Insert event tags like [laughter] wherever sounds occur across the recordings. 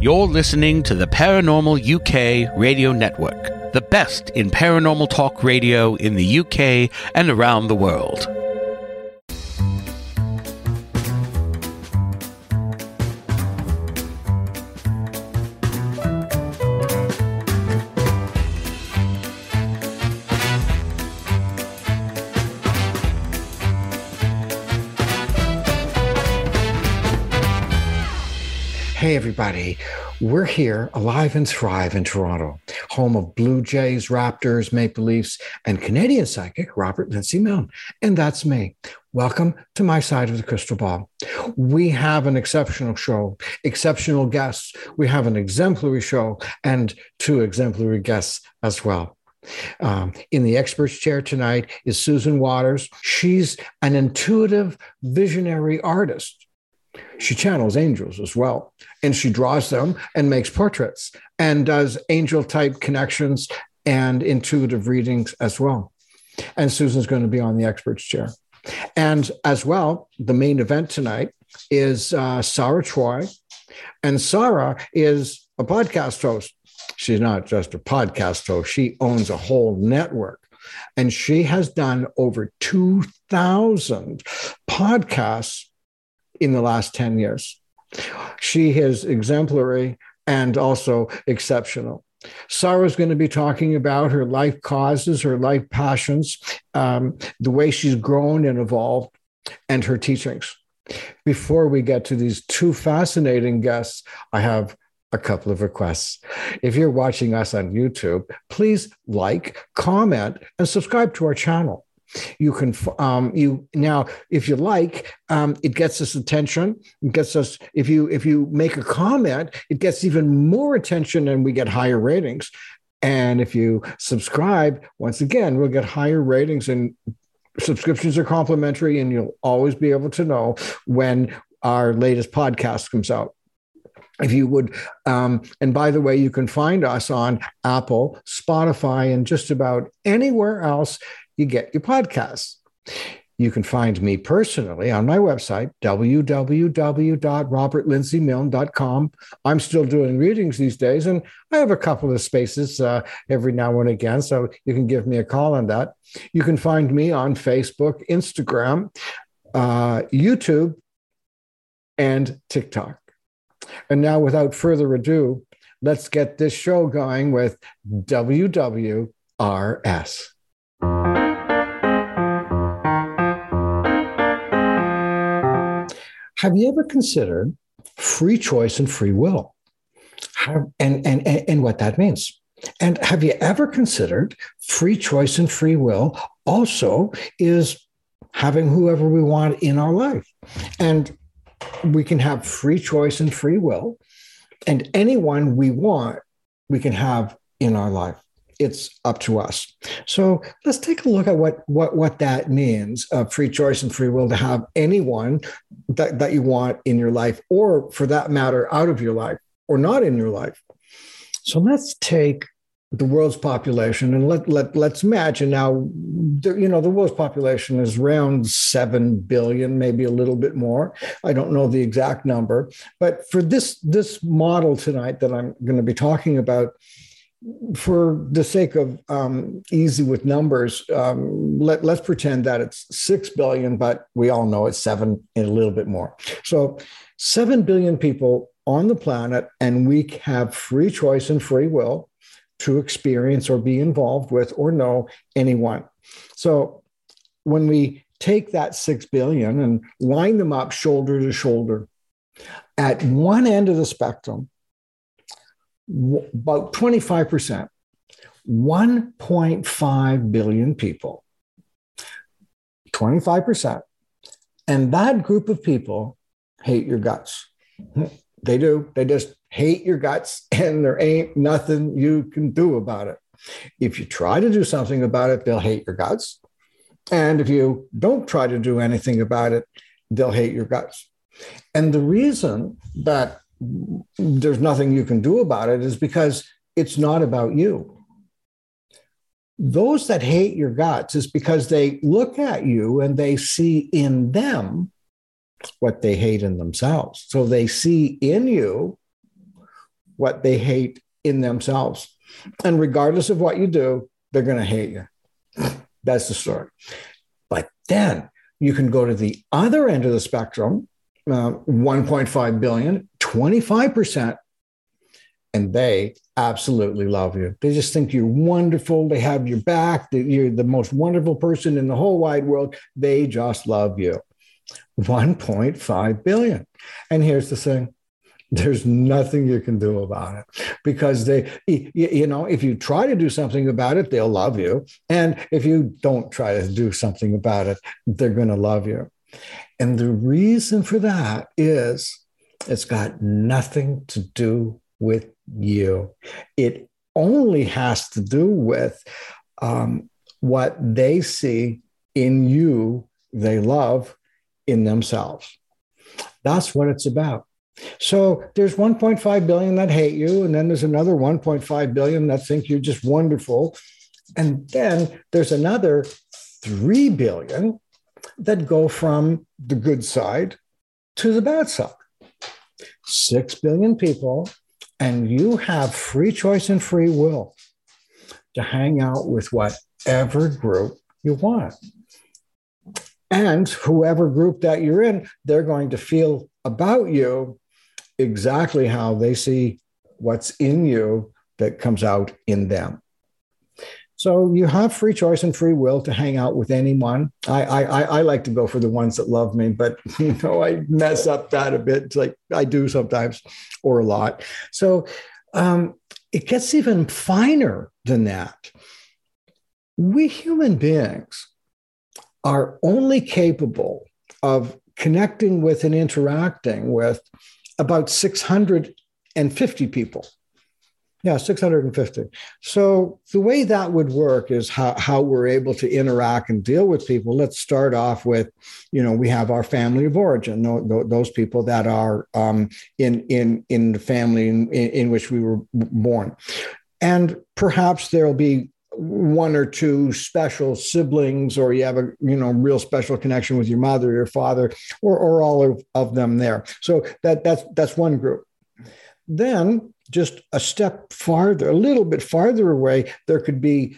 You're listening to the Paranormal UK Radio Network, the best in paranormal talk radio in the UK and around the world. Everybody. We're here, alive and thrive in Toronto, home of Blue Jays, Raptors, Maple Leafs, and Canadian psychic Robert Lindsay Milne. And that's me. Welcome to my side of the crystal ball. We have an exceptional show, exceptional guests. We have an exemplary show and two exemplary guests as well. Um, in the experts chair tonight is Susan Waters. She's an intuitive, visionary artist. She channels angels as well, and she draws them and makes portraits and does angel type connections and intuitive readings as well. And Susan's going to be on the experts chair. And as well, the main event tonight is uh, Sarah Troy. And Sarah is a podcast host. She's not just a podcast host, she owns a whole network. And she has done over 2,000 podcasts in the last 10 years. She is exemplary and also exceptional. Sarah's going to be talking about her life causes, her life passions, um, the way she's grown and evolved, and her teachings. Before we get to these two fascinating guests, I have a couple of requests. If you're watching us on YouTube, please like, comment, and subscribe to our channel. You can um, you now if you like, um, it gets us attention. It gets us if you if you make a comment, it gets even more attention and we get higher ratings. And if you subscribe, once again, we'll get higher ratings and subscriptions are complimentary, and you'll always be able to know when our latest podcast comes out if you would um, and by the way you can find us on apple spotify and just about anywhere else you get your podcasts. You can find me personally on my website, www.robertlindsaymilne.com. I'm still doing readings these days, and I have a couple of spaces uh, every now and again, so you can give me a call on that. You can find me on Facebook, Instagram, uh, YouTube, and TikTok. And now, without further ado, let's get this show going with WWRS. Have you ever considered free choice and free will? How, and, and, and what that means? And have you ever considered free choice and free will also is having whoever we want in our life? And we can have free choice and free will, and anyone we want, we can have in our life it's up to us. So let's take a look at what what what that means: uh, free choice and free will to have anyone that that you want in your life, or for that matter, out of your life, or not in your life. So let's take the world's population and let let let's imagine now you know the world's population is around 7 billion maybe a little bit more i don't know the exact number but for this this model tonight that i'm going to be talking about for the sake of um, easy with numbers, um, let, let's pretend that it's 6 billion, but we all know it's seven and a little bit more. So, 7 billion people on the planet, and we have free choice and free will to experience or be involved with or know anyone. So, when we take that 6 billion and line them up shoulder to shoulder, at one end of the spectrum, about 25%, 1.5 billion people, 25%. And that group of people hate your guts. [laughs] They do. They just hate your guts, [laughs] and there ain't nothing you can do about it. If you try to do something about it, they'll hate your guts. And if you don't try to do anything about it, they'll hate your guts. And the reason that there's nothing you can do about it is because it's not about you. Those that hate your guts is because they look at you and they see in them what they hate in themselves. So they see in you what they hate in themselves. And regardless of what you do, they're going to hate you. [laughs] That's the story. But then you can go to the other end of the spectrum uh, 1.5 billion, 25%, and they absolutely love you. They just think you're wonderful. They have your back. That You're the most wonderful person in the whole wide world. They just love you. 1.5 billion. And here's the thing there's nothing you can do about it because they you, know if you try to do something about it they'll love you and if you don't try to do something about it they're going to love you and the reason for that is it's got nothing to do with you it only has to do with um, what they see in you they love in themselves that's what it's about so there's 1.5 billion that hate you, and then there's another 1.5 billion that think you're just wonderful. And then there's another 3 billion that go from the good side to the bad side. 6 billion people, and you have free choice and free will to hang out with whatever group you want. And whoever group that you're in, they're going to feel about you exactly how they see what's in you that comes out in them. So you have free choice and free will to hang out with anyone. I, I I like to go for the ones that love me, but [laughs] you know I mess up that a bit. It's like I do sometimes, or a lot. So um, it gets even finer than that. We human beings are only capable of connecting with and interacting with about 650 people. Yeah, 650. So the way that would work is how, how we're able to interact and deal with people. Let's start off with, you know, we have our family of origin, those people that are um, in, in, in the family in, in which we were born. And perhaps there'll be one or two special siblings or you have a you know real special connection with your mother your father or, or all of, of them there so that that's that's one group then just a step farther a little bit farther away there could be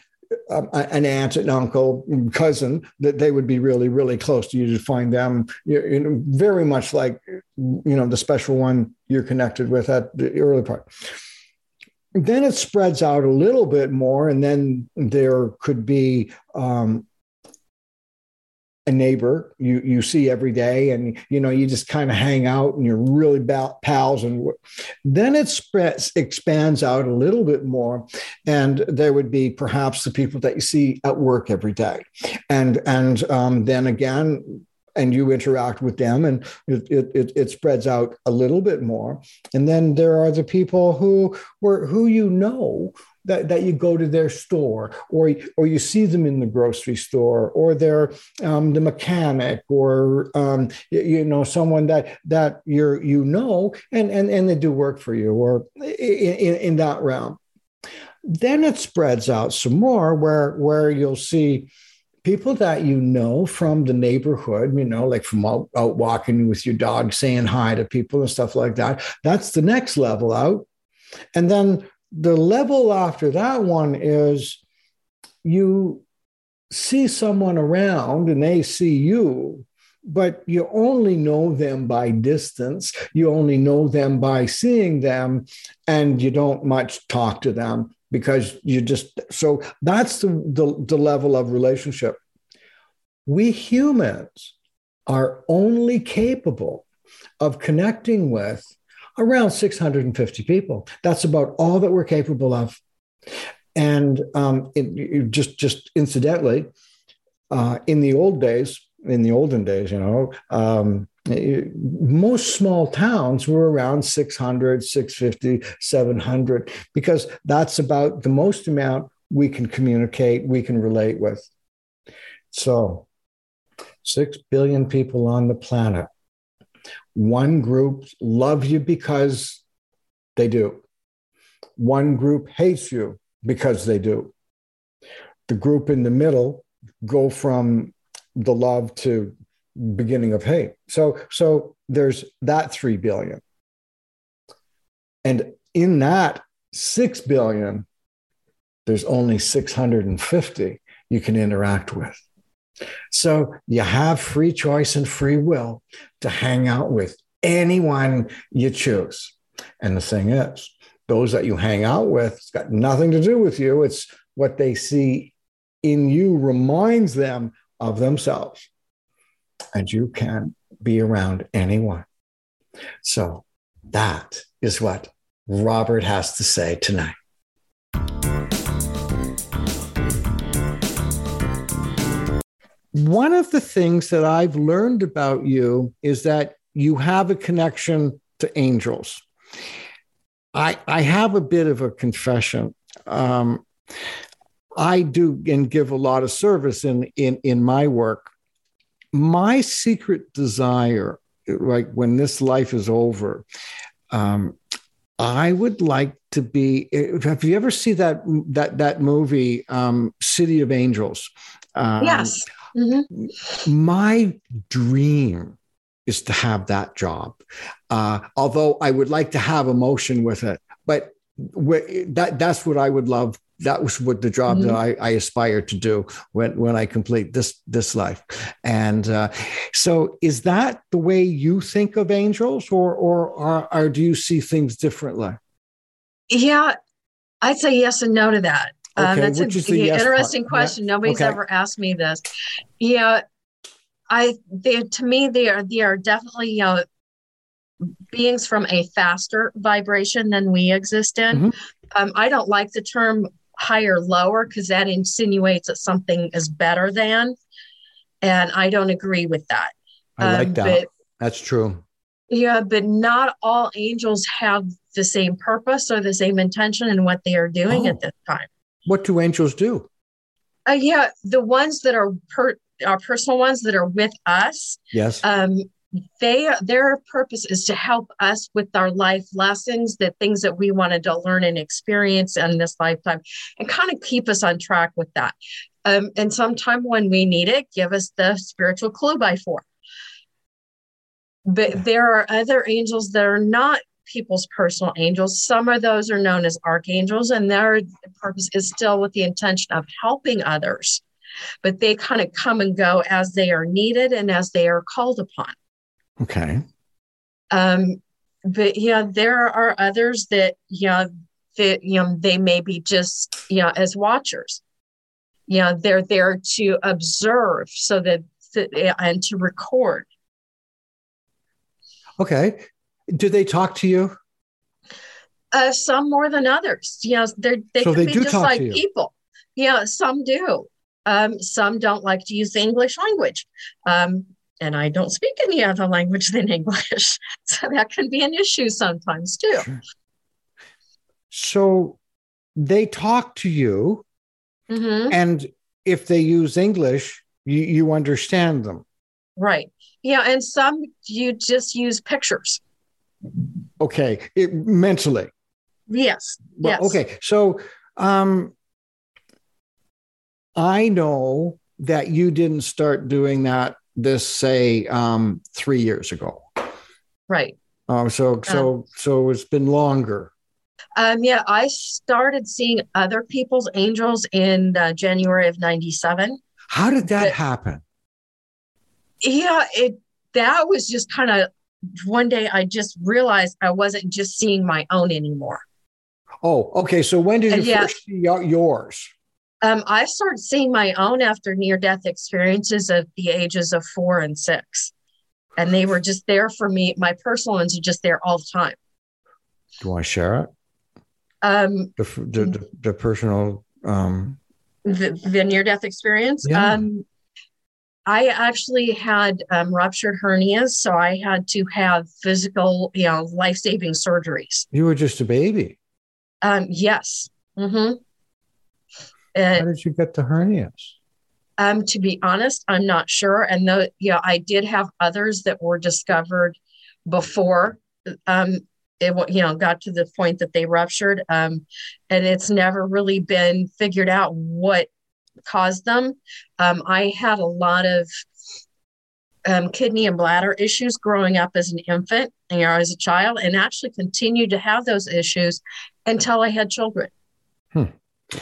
um, an aunt and uncle cousin that they would be really really close to you to find them. You know very much like you know the special one you're connected with at the early part. Then it spreads out a little bit more, and then there could be um, a neighbor you you see every day, and you know you just kind of hang out, and you're really pals, and then it spreads expands out a little bit more, and there would be perhaps the people that you see at work every day, and and um, then again and you interact with them and it, it, it, spreads out a little bit more. And then there are the people who were who you know that, that you go to their store or or you see them in the grocery store or they're um, the mechanic or um, you, you, know someone that that you're you know and and and they do work for you or in, in, that realm then it spreads out some more where where you'll see people that you know from the neighborhood, you know, like from out, out, walking with your dog, saying hi to people and stuff like that. That's the next level out. And then the level after that one is you see someone around and they see you. But you only know them by distance. You only know them by seeing them, and you don't much talk to them because you just so that's the, the, the level of relationship we humans are only capable of connecting with around 650 people that's about all that we're capable of and um, it, just just incidentally uh, in the old days in the olden days you know um, most small towns were around 600, 650, 700, because that's about the most amount we can communicate, we can relate with. So, 6 billion people on the planet. One group love you because they do. One group hates you because they do. The group in the middle go from the love to beginning of hate. So so there's that 3 billion. And in that 6 billion there's only 650 you can interact with. So you have free choice and free will to hang out with anyone you choose. And the thing is, those that you hang out with, it's got nothing to do with you. It's what they see in you reminds them of themselves. And you can be around anyone. So that is what Robert has to say tonight. One of the things that I've learned about you is that you have a connection to angels. I, I have a bit of a confession. Um, I do and give a lot of service in, in, in my work. My secret desire, like when this life is over, um, I would like to be. Have you ever seen that that that movie, um, City of Angels? Um, yes. Mm-hmm. My dream is to have that job. Uh, although I would like to have emotion with it, but that that's what I would love. That was what the job mm-hmm. that I, I, aspire to do when when I complete this this life. And uh, so, is that the way you think of angels, or or, or or do you see things differently? Yeah, I'd say yes and no to that. Um, okay, um, that's an yes interesting part? question. Yeah. Nobody's okay. ever asked me this. Yeah, I they to me they are they are definitely you know beings from a faster vibration than we exist in. Mm-hmm. Um, I don't like the term higher lower because that insinuates that something is better than, and I don't agree with that. I like um, that. But, That's true. Yeah, but not all angels have the same purpose or the same intention in what they are doing oh. at this time. What do angels do? Uh, yeah, the ones that are per, our personal ones that are with us. Yes. Um, they their purpose is to help us with our life lessons, the things that we wanted to learn and experience in this lifetime, and kind of keep us on track with that. Um, and sometime when we need it, give us the spiritual clue by four. But there are other angels that are not people's personal angels. Some of those are known as archangels, and their purpose is still with the intention of helping others. But they kind of come and go as they are needed and as they are called upon. Okay. Um, but yeah, there are others that you know that you know they may be just you know as watchers. You know, they're there to observe so that and to record. Okay. Do they talk to you? Uh, some more than others. Know, they're, they so can they be just like people. Yeah, some do. Um, some don't like to use the English language. Um, and I don't speak any other language than [laughs] English. So that can be an issue sometimes too. So they talk to you, mm-hmm. and if they use English, you, you understand them. Right. Yeah. And some you just use pictures. Okay, it, mentally. Yes. Well, yes. Okay, so um, I know that you didn't start doing that this say um, three years ago. Right. Um, so so um, so it's been longer. Um, yeah, I started seeing other people's angels in uh, January of '97. How did that but, happen? Yeah, it that was just kind of one day I just realized I wasn't just seeing my own anymore. Oh, okay. So when did you yeah, first see yours? Um, I started seeing my own after near death experiences at the ages of four and six. And they were just there for me. My personal ones are just there all the time. Do you want to share it? Um, the, the, the, the personal. Um... The, the near death experience? Yeah. Um, I actually had um, ruptured hernias, so I had to have physical, you know, life saving surgeries. You were just a baby. Um, yes. Mm-hmm. How did you get the hernias? Um, to be honest, I'm not sure. And though, yeah, I did have others that were discovered before um, it, you know, got to the point that they ruptured. Um, and it's never really been figured out what caused them. Um, I had a lot of um, kidney and bladder issues growing up as an infant, you know, as a child, and actually continued to have those issues until I had children. Hmm.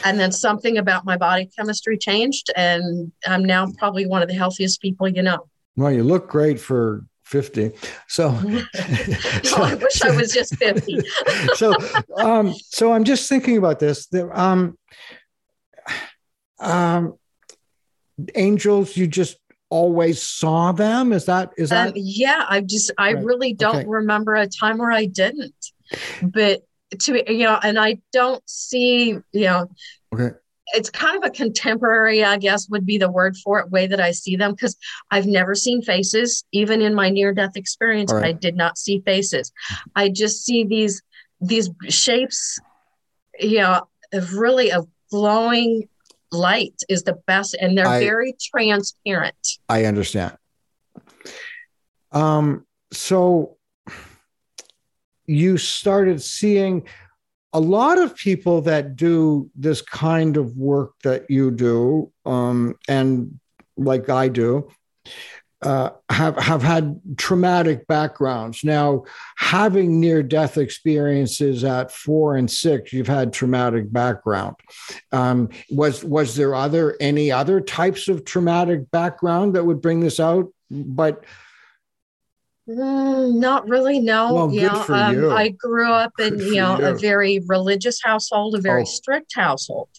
And then something about my body chemistry changed, and I'm now probably one of the healthiest people you know. Well, you look great for 50. So, [laughs] [laughs] so I wish I was just 50. [laughs] so, um, so I'm just thinking about this. um, um, angels, you just always saw them. Is that, is that? Um, yeah. I just, I right. really don't okay. remember a time where I didn't, but to, you know, and I don't see, you know, okay it's kind of a contemporary, I guess would be the word for it, way that I see them because I've never seen faces. Even in my near death experience, right. I did not see faces. I just see these these shapes, you know, of really a glowing light is the best, and they're I, very transparent. I understand. Um, so you started seeing a lot of people that do this kind of work that you do, um, and like I do, uh, have have had traumatic backgrounds. Now, having near death experiences at four and six, you've had traumatic background. Um, was was there other any other types of traumatic background that would bring this out? But Mm, not really. No. Well, you know, um, you. I grew up in you know you. a very religious household, a very oh. strict household.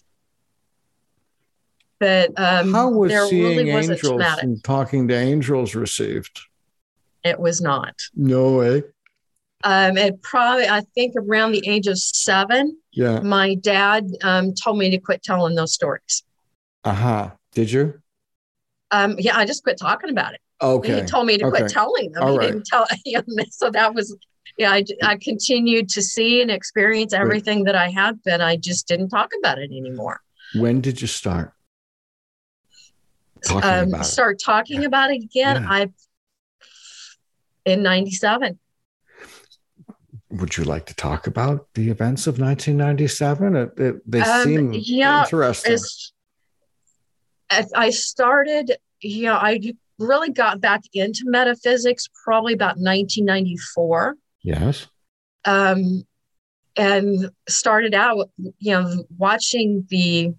But um, how was seeing really angels and talking to angels received? It was not. No way. Um, it probably I think around the age of seven. Yeah. My dad um, told me to quit telling those stories. Uh huh. Did you? Um, yeah, I just quit talking about it. Okay. He told me to okay. quit telling them. All he right. didn't tell. [laughs] So that was, yeah, I, I continued to see and experience everything that I had been. I just didn't talk about it anymore. When did you start? Talking um, start talking yeah. about it again. Yeah. I in 97 would you like to talk about the events of 1997? It, it, they um, seem yeah, interesting. I started, yeah, I really got back into metaphysics probably about 1994. Yes. Um, and started out, you know, watching the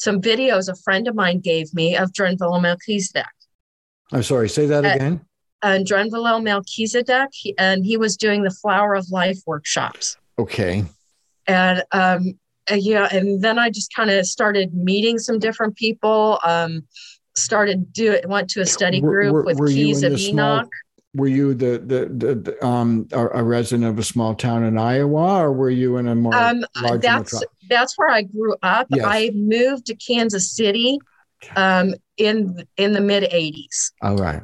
some videos a friend of mine gave me of Drunvalo Melchizedek. I'm sorry, say that again. And Drunvalo Melchizedek, he, and he was doing the Flower of Life workshops. Okay. And um, yeah, and then I just kind of started meeting some different people. Um, started do it, went to a study group were, were, with were Keys of Enoch. Small, were you the the, the, the um a, a, resident of a small town in Iowa, or were you in a more um, that's that's where I grew up. Yes. I moved to Kansas City um in in the mid 80s. All right.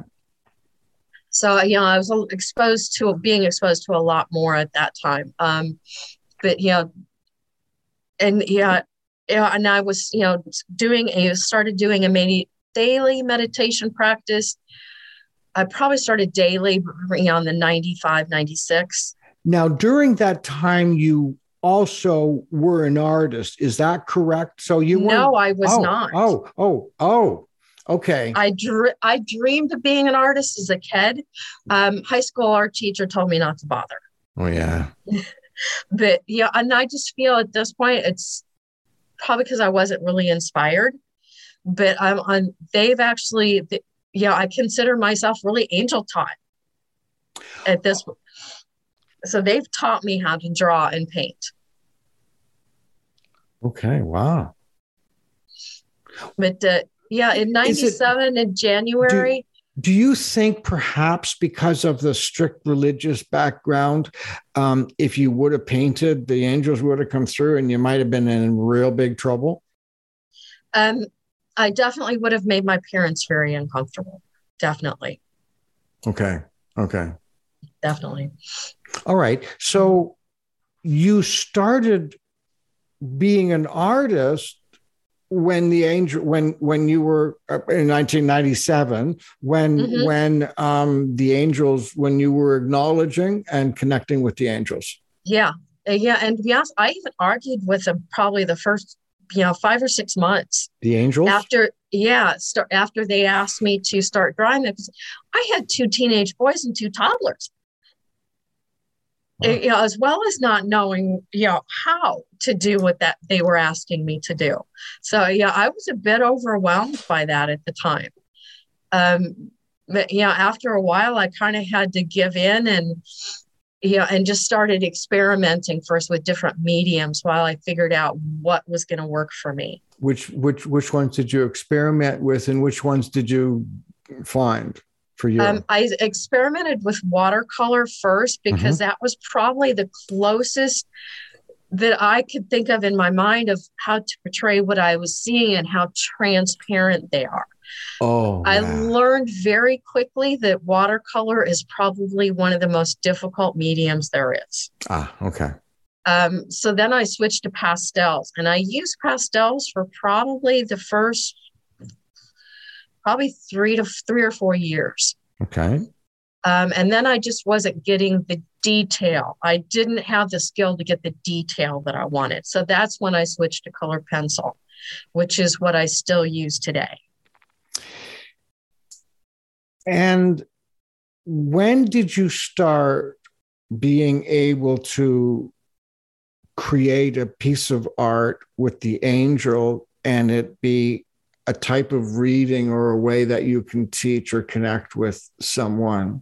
So you know, I was exposed to being exposed to a lot more at that time. Um, but you know, and yeah, yeah, and I was you know doing a started doing a medi- daily meditation practice. I probably started daily on the 95, 96. Now, during that time, you also were an artist. Is that correct? So you were No, I was oh, not. Oh, oh, oh. Okay. I dr- I dreamed of being an artist as a kid. Um, high school art teacher told me not to bother. Oh yeah. [laughs] but yeah, and I just feel at this point it's probably because I wasn't really inspired but I'm on, they've actually, yeah, I consider myself really angel taught at this. So they've taught me how to draw and paint. Okay. Wow. But uh, yeah, in 97 it, in January. Do, do, you think perhaps because of the strict religious background, um, if you would have painted, the angels would have come through and you might have been in real big trouble? Um, I definitely would have made my parents very uncomfortable. definitely. Okay. Okay. Definitely. All right. So you started being an artist when the angel when when you were uh, in 1997 when mm-hmm. when um the angels when you were acknowledging and connecting with the angels yeah uh, yeah and yes i even argued with them probably the first you know five or six months the angels after yeah start after they asked me to start drawing them because i had two teenage boys and two toddlers wow. you know, as well as not knowing, you know, how to do what that they were asking me to do. So yeah, I was a bit overwhelmed by that at the time. Um, but you know, after a while, I kind of had to give in and you know, and just started experimenting first with different mediums while I figured out what was going to work for me. Which which which ones did you experiment with, and which ones did you find? for you? Um, I experimented with watercolor first because mm-hmm. that was probably the closest that I could think of in my mind of how to portray what I was seeing and how transparent they are. Oh, I learned very quickly that watercolor is probably one of the most difficult mediums there is. Ah, okay. Um, so then I switched to pastels, and I used pastels for probably the first probably three to three or four years. Okay. Um, and then I just wasn't getting the detail. I didn't have the skill to get the detail that I wanted. So that's when I switched to color pencil, which is what I still use today. And when did you start being able to create a piece of art with the angel and it be a type of reading or a way that you can teach or connect with someone?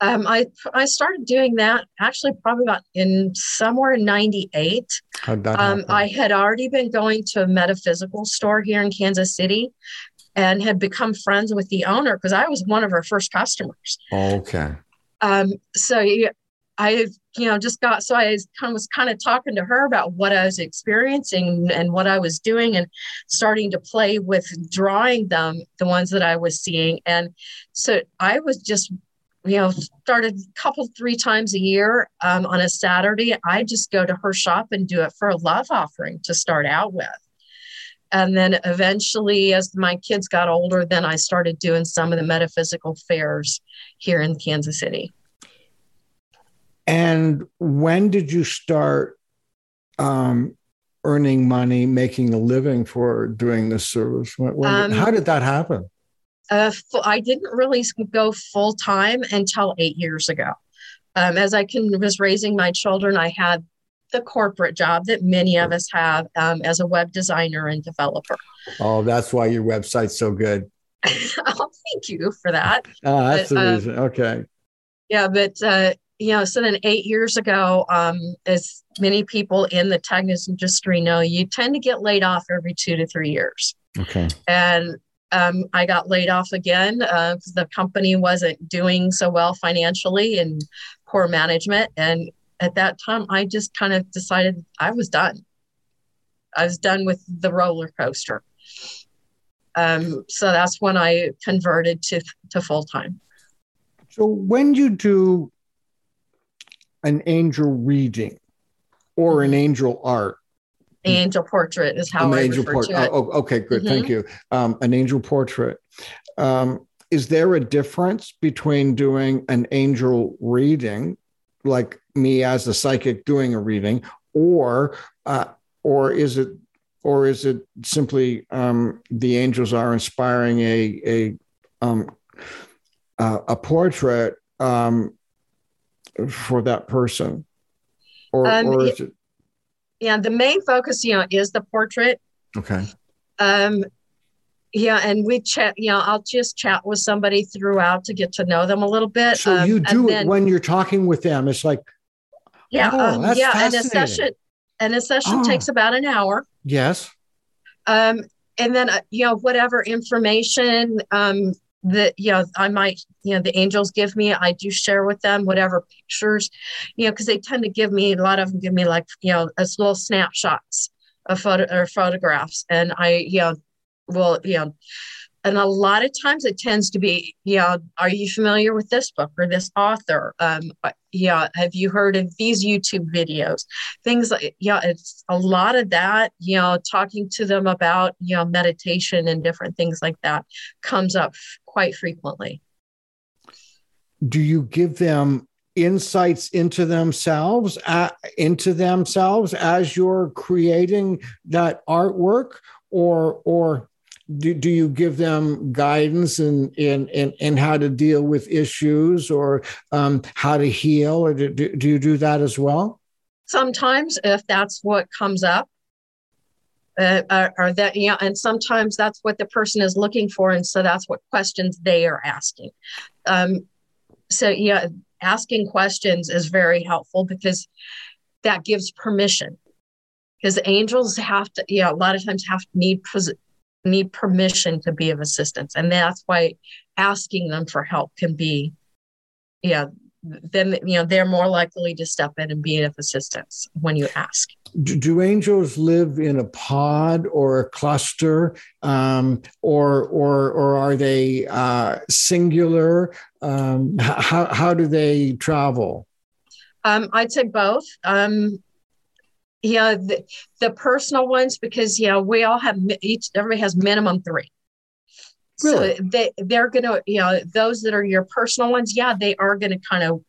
Um, I I started doing that actually probably about in somewhere in '98. Um, I had already been going to a metaphysical store here in Kansas City, and had become friends with the owner because I was one of her first customers. Okay. Um, so I, you know, just got so I kind of was kind of talking to her about what I was experiencing and what I was doing, and starting to play with drawing them, the ones that I was seeing. And so I was just, you know, started a couple three times a year um, on a Saturday. I just go to her shop and do it for a love offering to start out with. And then eventually, as my kids got older, then I started doing some of the metaphysical fairs here in Kansas City. And when did you start um, earning money, making a living for doing this service? When, when, um, how did that happen? Uh, I didn't really go full time until eight years ago. Um, as I can, was raising my children, I had the corporate job that many of us have um, as a web designer and developer. Oh, that's why your website's so good. [laughs] oh, thank you for that. Oh, that's but, the reason. okay. Yeah, but uh, you know, so then eight years ago, um, as many people in the tech industry know, you tend to get laid off every two to three years. Okay. And um, I got laid off again because uh, the company wasn't doing so well financially and poor management. And at that time, I just kind of decided I was done. I was done with the roller coaster. Um, so that's when I converted to to full time. So when you do an angel reading or an mm-hmm. angel art. Angel portrait is how an I angel refer port- to it. Oh, okay, good. Mm-hmm. Thank you. Um, an angel portrait. Um, is there a difference between doing an angel reading, like me as a psychic doing a reading, or uh, or is it or is it simply um, the angels are inspiring a a um, uh, a portrait um, for that person? Or, um, or is it yeah the main focus you know is the portrait. Okay. Um yeah and we chat you know i'll just chat with somebody throughout to get to know them a little bit so um, you do it then, when you're talking with them. It's like yeah oh, um, yeah and a session and a session oh. takes about an hour. Yes. Um and then uh, you know whatever information um that you know i might you know the angels give me i do share with them whatever pictures you know because they tend to give me a lot of them give me like you know as little snapshots of photo or photographs and i you know will you know and a lot of times it tends to be, yeah, are you familiar with this book or this author? Um, uh, yeah, have you heard of these YouTube videos? Things like, yeah, it's a lot of that, you know, talking to them about, you know, meditation and different things like that comes up quite frequently. Do you give them insights into themselves uh, into themselves as you're creating that artwork or or do, do you give them guidance in, in, in, in how to deal with issues or um, how to heal or do, do you do that as well? Sometimes if that's what comes up uh, or, that yeah and sometimes that's what the person is looking for and so that's what questions they are asking. Um, so yeah asking questions is very helpful because that gives permission. Because angels have to yeah a lot of times have to need need permission to be of assistance. And that's why asking them for help can be yeah then you know they're more likely to step in and be of assistance when you ask. Do, do angels live in a pod or a cluster? Um, or or or are they uh, singular? Um, how, how do they travel? Um, i'd say both. Um, yeah the, the personal ones because yeah we all have each everybody has minimum three. Really? so they they're gonna you know those that are your personal ones yeah they are gonna kind of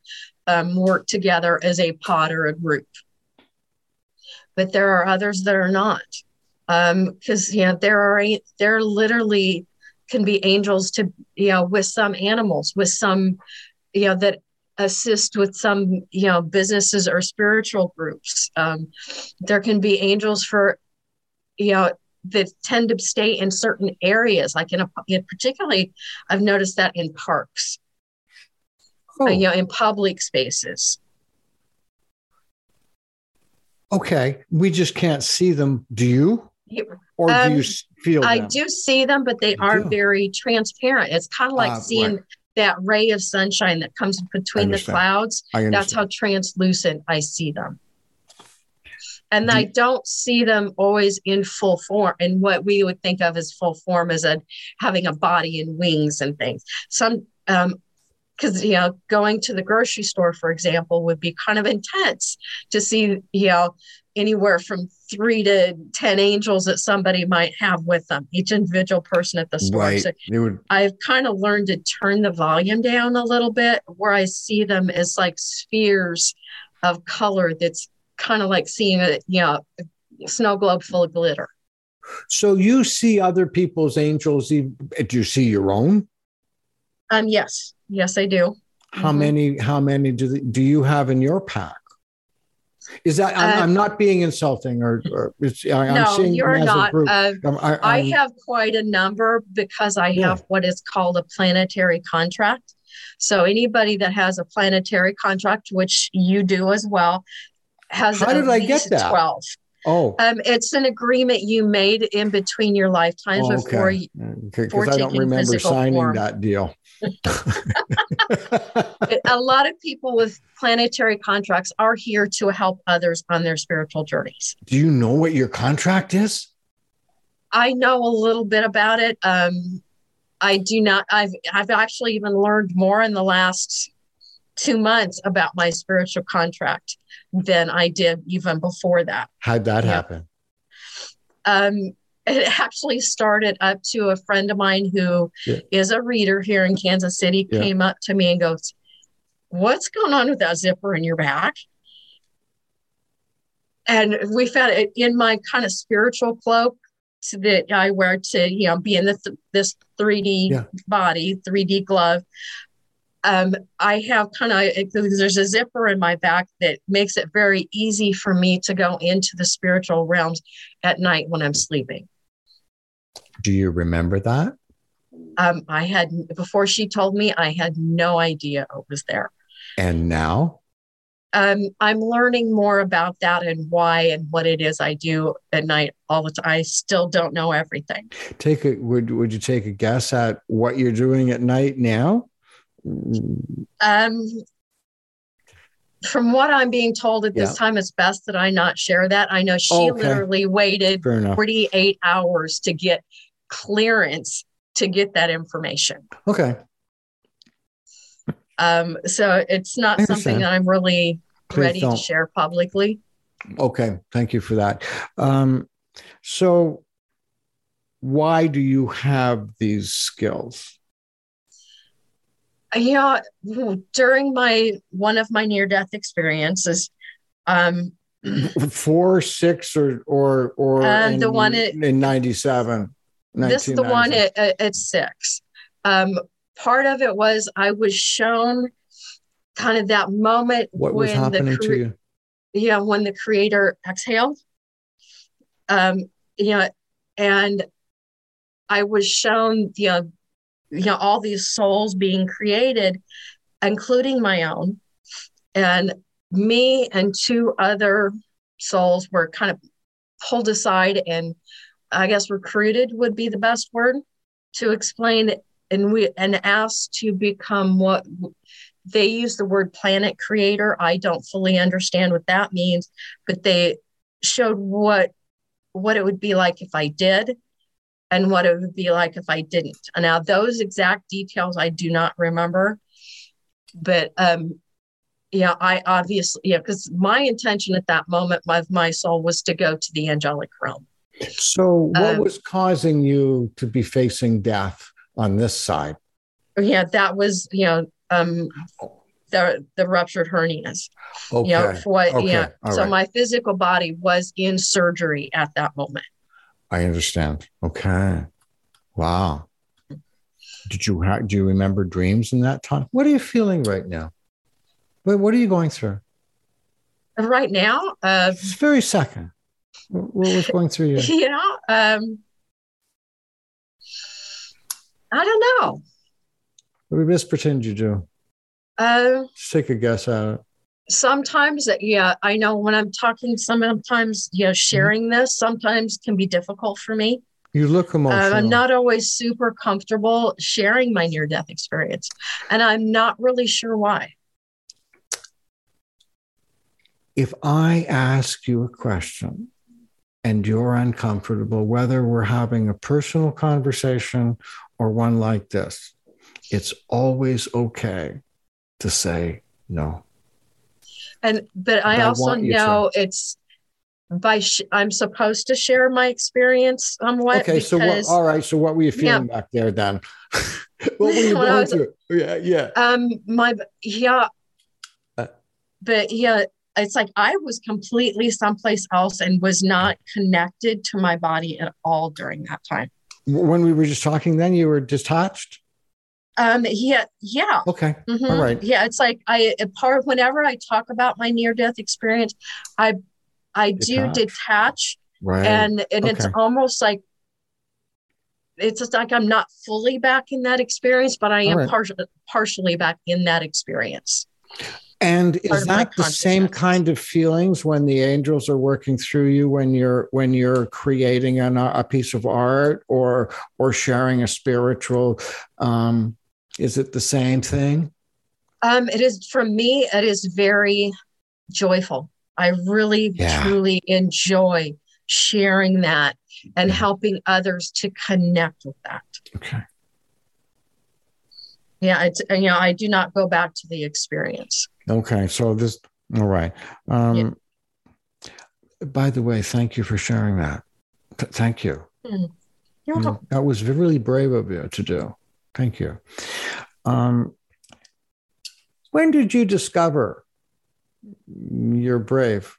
um, work together as a pod or a group. But there are others that are not. Because um, yeah there are there literally can be angels to you know with some animals with some you know that assist with some you know businesses or spiritual groups. Um, there can be angels for you know that tend to stay in certain areas like in a in particularly i've noticed that in parks. Oh. uh, you know in public spaces. Okay we just can't see them. Do you? Or um, do you feel i do see them but they you are do. very transparent. It's kind of like uh, seeing right that ray of sunshine that comes between the clouds, that's how translucent I see them. And Do I don't see them always in full form and what we would think of as full form as a having a body and wings and things. Some um, because you know going to the grocery store for example would be kind of intense to see you know anywhere from three to 10 angels that somebody might have with them, each individual person at the store. Right. So would... I've kind of learned to turn the volume down a little bit where I see them as like spheres of color that's kind of like seeing a, you know, a snow globe full of glitter. So you see other people's angels. Do you see your own? Um, yes, yes, I do. How mm-hmm. many? How many do do you have in your pack? Is that I'm, uh, I'm not being insulting or, or I, no, I'm you're not. Uh, I, I, have quite a number because I yeah. have what is called a planetary contract. So anybody that has a planetary contract, which you do as well, has how did I get that? Twelve. Oh, um, it's an agreement you made in between your lifetimes oh, okay. before you. Because I don't remember signing form. that deal. A lot of people with planetary contracts are here to help others on their spiritual journeys. Do you know what your contract is? I know a little bit about it. Um, I do not. I've I've actually even learned more in the last two months about my spiritual contract than I did even before that. How'd that yeah. happen? Um, it actually started up to a friend of mine who yeah. is a reader here in Kansas City yeah. came up to me and goes, What's going on with that zipper in your back? And we found it in my kind of spiritual cloak that I wear to, you know, be in this, this 3D yeah. body, 3D glove. Um, I have kind of there's a zipper in my back that makes it very easy for me to go into the spiritual realms at night when I'm sleeping. Do you remember that? Um, I had before she told me, I had no idea it was there. And now? Um, I'm learning more about that and why and what it is I do at night all the time. I still don't know everything. Take a would would you take a guess at what you're doing at night now? Um, from what I'm being told at this yeah. time, it's best that I not share that. I know she okay. literally waited 48 hours to get clearance to get that information. Okay. Um, so it's not something that I'm really Please ready don't. to share publicly. Okay, thank you for that. Um, so, why do you have these skills? Yeah, during my one of my near death experiences, um, four, six, or or or um, in, the one in ninety seven. This is the one at, at six. Um, part of it was I was shown kind of that moment what was happening cre- to you? Yeah when the creator exhaled. Um you know and i was shown you know you know all these souls being created including my own. And me and two other souls were kind of pulled aside and i guess recruited would be the best word to explain and we and asked to become what they use the word planet creator. I don't fully understand what that means but they showed what what it would be like if i did and what it would be like if i didn't. Now those exact details i do not remember but um yeah i obviously yeah because my intention at that moment of my soul was to go to the angelic realm so what um, was causing you to be facing death on this side. Yeah, that was you know um, the the ruptured hernias. Okay. You know, what, okay. yeah. All so right. my physical body was in surgery at that moment. I understand. Okay. Wow. Did you ha- do you remember dreams in that time? What are you feeling right now? What what are you going through? Right now, uh, this very second. What was going through you? [laughs] You know, um, I don't know. We just pretend you do. Uh, just take a guess at it. Sometimes, yeah, I know when I'm talking, sometimes, yeah, sharing mm-hmm. this sometimes can be difficult for me. You look emotional. Uh, I'm not always super comfortable sharing my near death experience, and I'm not really sure why. If I ask you a question and you're uncomfortable, whether we're having a personal conversation or one like this, it's always okay to say no. And but I, I also know to. it's by sh- I'm supposed to share my experience somewhat. Okay, so what, all right. So what were you feeling yeah. back there then? [laughs] what were you [laughs] going was, through? Yeah, yeah. Um, my yeah, uh, but yeah, it's like I was completely someplace else and was not connected to my body at all during that time when we were just talking then you were detached um yeah yeah okay mm-hmm. All right yeah it's like i part whenever i talk about my near death experience i i detach. do detach right and and okay. it's almost like it's just like i'm not fully back in that experience but i am right. partially partially back in that experience and is that the same kind of feelings when the angels are working through you when you're when you're creating an, a piece of art or or sharing a spiritual? Um, is it the same thing? Um, it is for me. It is very joyful. I really yeah. truly enjoy sharing that and helping others to connect with that. Okay. Yeah, it's you know I do not go back to the experience. Okay, so this all right. Um, yeah. By the way, thank you for sharing that. Th- thank you. Mm. Mm, that was really brave of you to do. Thank you. Um, when did you discover you're brave?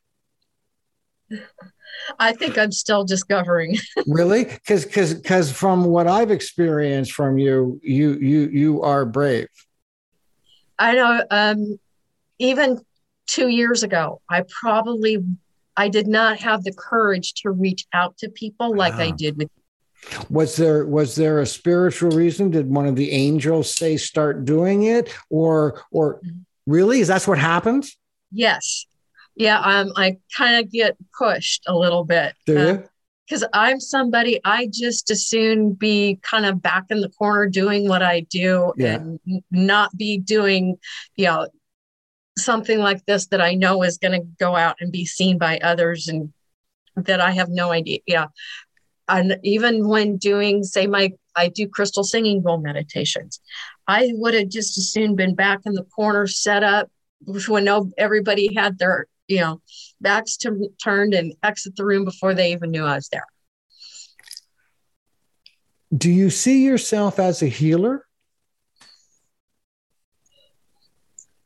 I think I'm still discovering. [laughs] really? Because because because from what I've experienced from you, you you you are brave. I know. Um, even two years ago, I probably I did not have the courage to reach out to people like I did with was there was there a spiritual reason? Did one of the angels say start doing it or or mm-hmm. really? Is that what happens yes. Yeah um i kind of get pushed a little bit because uh, i'm somebody i just as soon be kind of back in the corner doing what i do yeah. and not be doing you know something like this that I know is going to go out and be seen by others and that I have no idea. Yeah. and even when doing, say, my I do crystal singing bowl meditations, I would have just as soon been back in the corner, set up when no everybody had their you know backs to, turned and exit the room before they even knew I was there. Do you see yourself as a healer?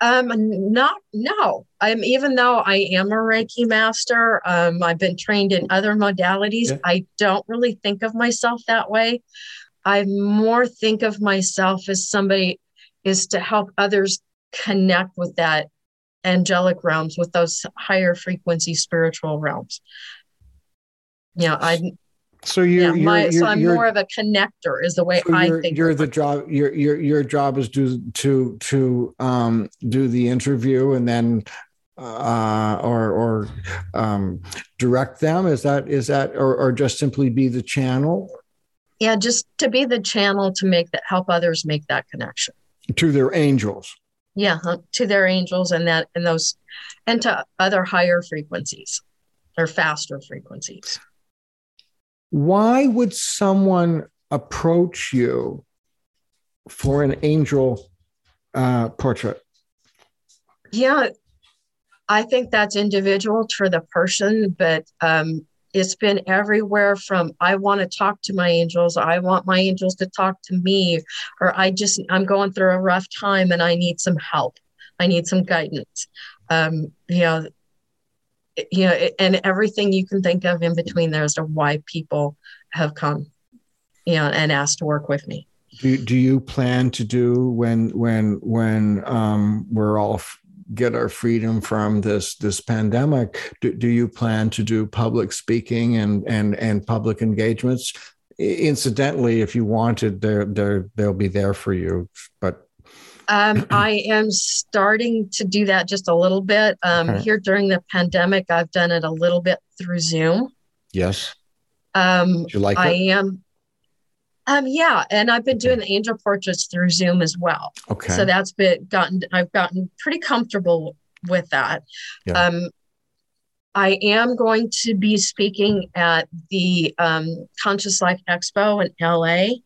Um, not no. I'm even though I am a Reiki master. Um, I've been trained in other modalities. Yeah. I don't really think of myself that way. I more think of myself as somebody is to help others connect with that angelic realms, with those higher frequency spiritual realms. You know, I so you're, yeah, my, you're, so I'm you're, more of a connector is the way so I think. You're the job. Your your your job is to to to um, do the interview and then uh, or or um, direct them. Is that is that or or just simply be the channel? Yeah, just to be the channel to make that help others make that connection to their angels. Yeah, to their angels and that and those and to other higher frequencies or faster frequencies why would someone approach you for an angel uh, portrait? Yeah, I think that's individual to the person, but um, it's been everywhere from I want to talk to my angels, I want my angels to talk to me, or I just, I'm going through a rough time and I need some help. I need some guidance. Um, you know, you know, and everything you can think of in between there as to why people have come, you know, and asked to work with me. Do, do you plan to do when when when um, we're all f- get our freedom from this this pandemic? Do, do you plan to do public speaking and and and public engagements? Incidentally, if you wanted, they're they're they'll be there for you. But um, [clears throat] I am starting to do that just a little bit. Um, okay. Here during the pandemic, I've done it a little bit through Zoom. Yes. Um, you like I it? am. Um, yeah, and I've been doing the angel portraits through Zoom as well. Okay. So that's been gotten. I've gotten pretty comfortable with that. Yeah. Um, I am going to be speaking at the um, Conscious Life Expo in LA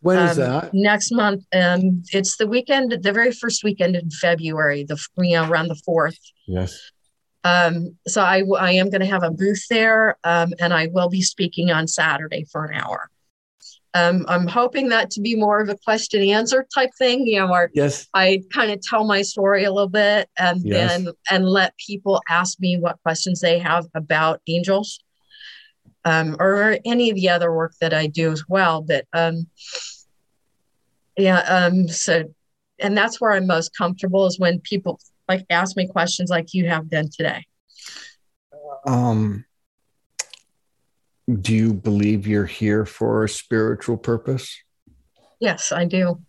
when is um, that? Next month. Um, it's the weekend, the very first weekend in February, the you know around the fourth. Yes. Um, so I, I am going to have a booth there, um, and I will be speaking on Saturday for an hour. Um, I'm hoping that to be more of a question answer type thing, you know, where yes. I kind of tell my story a little bit and yes. then and let people ask me what questions they have about angels um, or any of the other work that I do as well. But um, yeah, um, so and that's where I'm most comfortable is when people like ask me questions like you have done today. Um, do you believe you're here for a spiritual purpose? Yes, I do.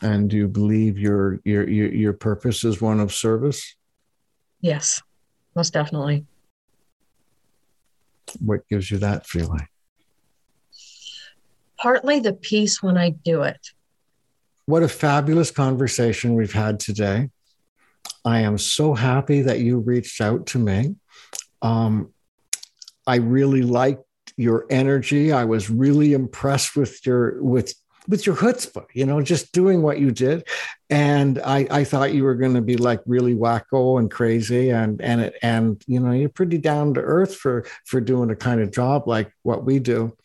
And do you believe your your your, your purpose is one of service? Yes, most definitely what gives you that feeling? Partly the peace when I do it. What a fabulous conversation we've had today. I am so happy that you reached out to me. Um, I really liked your energy. I was really impressed with your with with your chutzpah, you know, just doing what you did. And I, I thought you were going to be like really wacko and crazy, and and it, and you know, you're pretty down to earth for for doing a kind of job like what we do.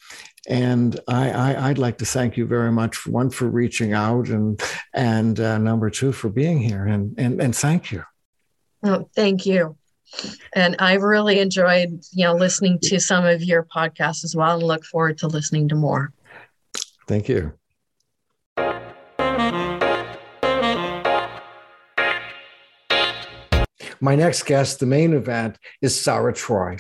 And I, I would like to thank you very much for one for reaching out, and and uh, number two for being here, and and and thank you. Oh, thank you. And I've really enjoyed, you know, listening to some of your podcasts as well, and look forward to listening to more. Thank you. My next guest, the main event, is Sarah Troy.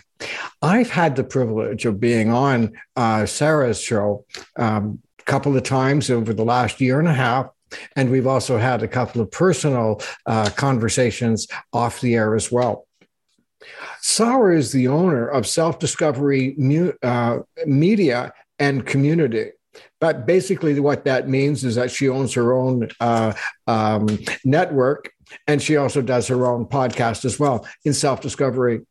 I've had the privilege of being on uh, Sarah's show um, a couple of times over the last year and a half. And we've also had a couple of personal uh, conversations off the air as well. Sarah is the owner of Self Discovery uh, Media and Community. But basically, what that means is that she owns her own uh, um, network and she also does her own podcast as well in self discovery.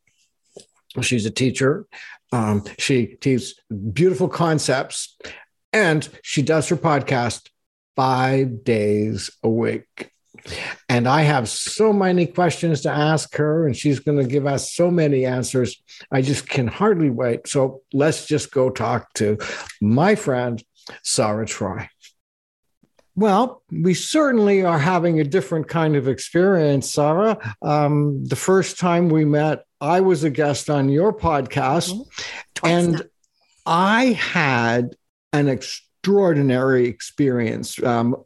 She's a teacher. Um, she teaches beautiful concepts, and she does her podcast five days a week. And I have so many questions to ask her, and she's going to give us so many answers. I just can hardly wait. So let's just go talk to my friend, Sarah Troy. Well, we certainly are having a different kind of experience, Sarah. Um, the first time we met, I was a guest on your podcast, mm-hmm. and now. I had an extraordinary experience um,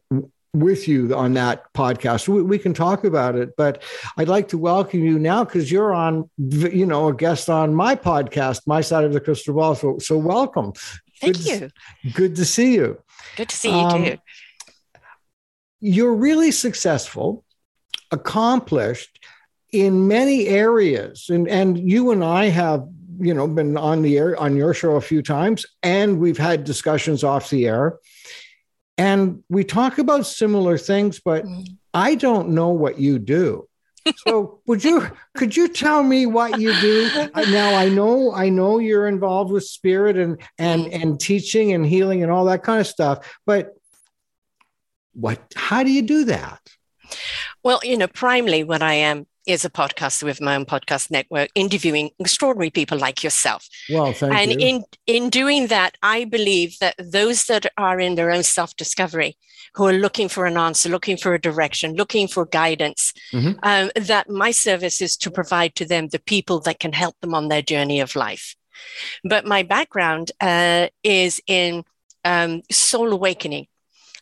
with you on that podcast. We, we, can talk about it, but I'd like to welcome you now because you're on, you know, a guest on my podcast, My Side of the Crystal Ball. So, so welcome. Thank good you. To, good to see you. Good to see you um, too. You're really successful, accomplished in many areas, and and you and I have you know been on the air on your show a few times, and we've had discussions off the air and we talk about similar things, but mm. I don't know what you do. So would you could you tell me what you do? Uh, now i know i know you're involved with spirit and and and teaching and healing and all that kind of stuff but what how do you do that? Well you know primarily what i am is a podcaster with my own podcast network, interviewing extraordinary people like yourself. Well, thank and you. in in doing that, I believe that those that are in their own self discovery, who are looking for an answer, looking for a direction, looking for guidance, mm-hmm. um, that my service is to provide to them the people that can help them on their journey of life. But my background uh, is in um, soul awakening.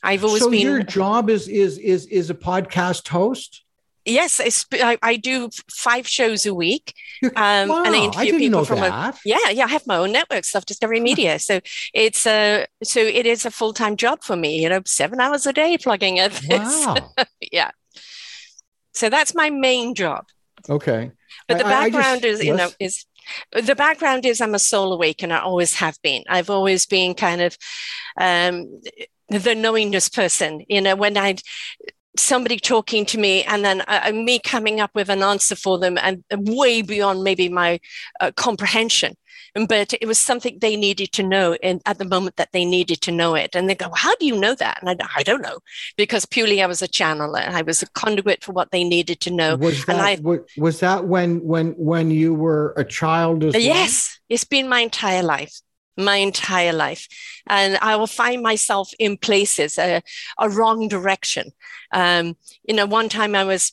I've always so been. Your job is is is is a podcast host yes, I, I, do five shows a week. [laughs] Um, wow, and I interview I people from a yeah, yeah. I have my own network, Self Discovery [laughs] Media. So it's a so it is a full time job for me. You know, seven hours a day plugging at [laughs] this. Wow. yeah. So that's my main job. Okay. But the background just, is, you know, is the background is I'm a soul awakener, always have been. I've always been kind of um, the knowingness person. You know, when I somebody talking to me and then uh, me coming up with an answer for them and way beyond maybe my uh, comprehension. But it was something they needed to know in, at the moment that they needed to know it. And they go how do you know that? And I, I don't know. Because purely i was a channel and i was a conduit for what they needed to know. Was that, I, was that when when when you were a child as yes. Well? it's been my entire life my entire life. And I will find myself in places, a, a wrong direction. Um, you know, one time I was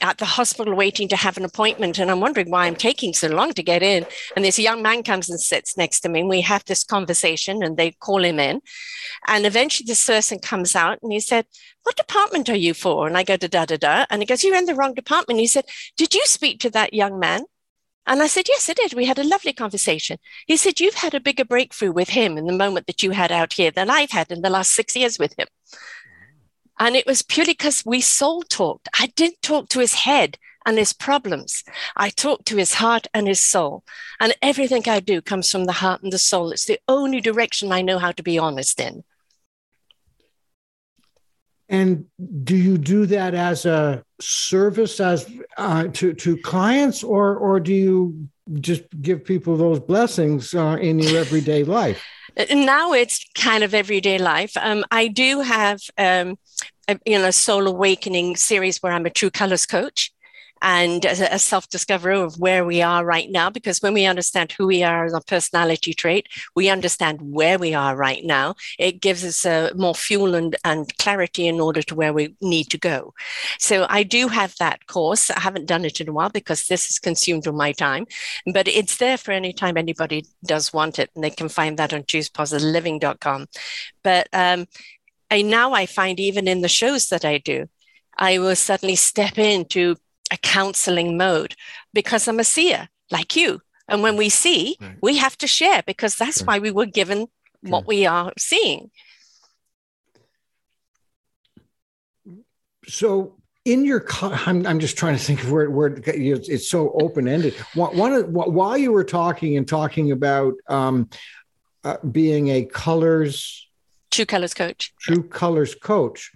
at the hospital waiting to have an appointment and I'm wondering why I'm taking so long to get in. And this young man comes and sits next to me and we have this conversation and they call him in. And eventually this person comes out and he said, what department are you for? And I go to da da da. And he goes, you're in the wrong department. He said, did you speak to that young man? And I said, Yes, I did. We had a lovely conversation. He said, You've had a bigger breakthrough with him in the moment that you had out here than I've had in the last six years with him. And it was purely because we soul talked. I didn't talk to his head and his problems. I talked to his heart and his soul. And everything I do comes from the heart and the soul. It's the only direction I know how to be honest in. And do you do that as a service as uh, to to clients, or or do you just give people those blessings uh, in your everyday life? Now it's kind of everyday life. Um, I do have um, a, you know soul awakening series where I'm a true colors coach and a, a self discovery of where we are right now. Because when we understand who we are as a personality trait, we understand where we are right now. It gives us uh, more fuel and, and clarity in order to where we need to go. So I do have that course. I haven't done it in a while because this is consumed all my time, but it's there for any time anybody does want it. And they can find that on choosepositively.com. But um, I, now I find even in the shows that I do, I will suddenly step into a counseling mode because I'm a seer like you. And when we see, right. we have to share because that's right. why we were given okay. what we are seeing. So, in your, I'm, I'm just trying to think of where, where it's so open ended. One, while you were talking and talking about um, uh, being a colors, true colors coach, true colors coach,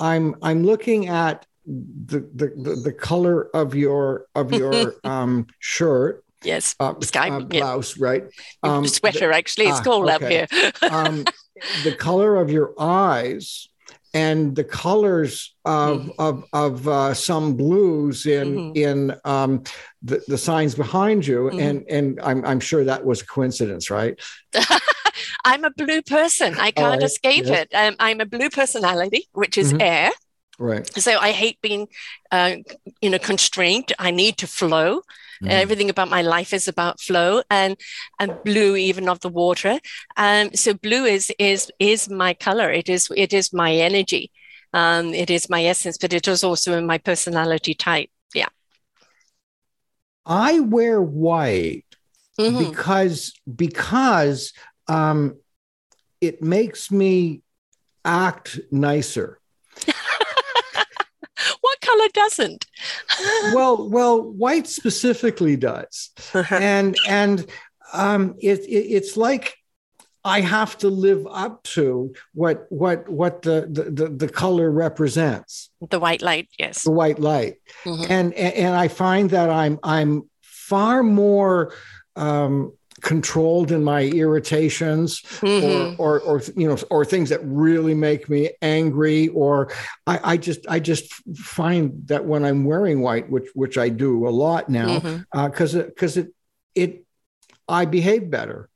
I'm I'm looking at the, the the color of your of your [laughs] um, shirt Yes, uh, sky uh, blouse, yeah. right? Um, sweater, the, actually. It's ah, cold okay. up here. [laughs] um, the color of your eyes and the colors of mm of, of uh, some blues in mm-hmm. in um, the, the signs behind you, mm and and I'm I'm sure that was a coincidence, right? [laughs] I'm a blue person. I can't escape yes. it. Um, I'm a blue personality, which is mm-hmm. air. Right. So I hate being, uh, you know, constrained. I need to flow. Mm. Everything about my life is about flow and and blue, even of the water. Um, so blue is is is my color. It is it is my energy. Um, it is my essence, but it is also in my personality type. Yeah. I wear white mm-hmm. because because um, it makes me act nicer. [laughs] color doesn't? well, [laughs] well, white specifically does, and and um, it, it, it's like I have to live up to what what what the the, the, the color represents. The white light, yes. The white light, mm-hmm. and, and and I find that I'm I'm far more um, controlled in my irritations mm-hmm. or, or, or you know or things that really make me angry or I, I, just I just find that when I'm wearing white which which I do a lot now because mm-hmm. because uh, it, it it I behave better.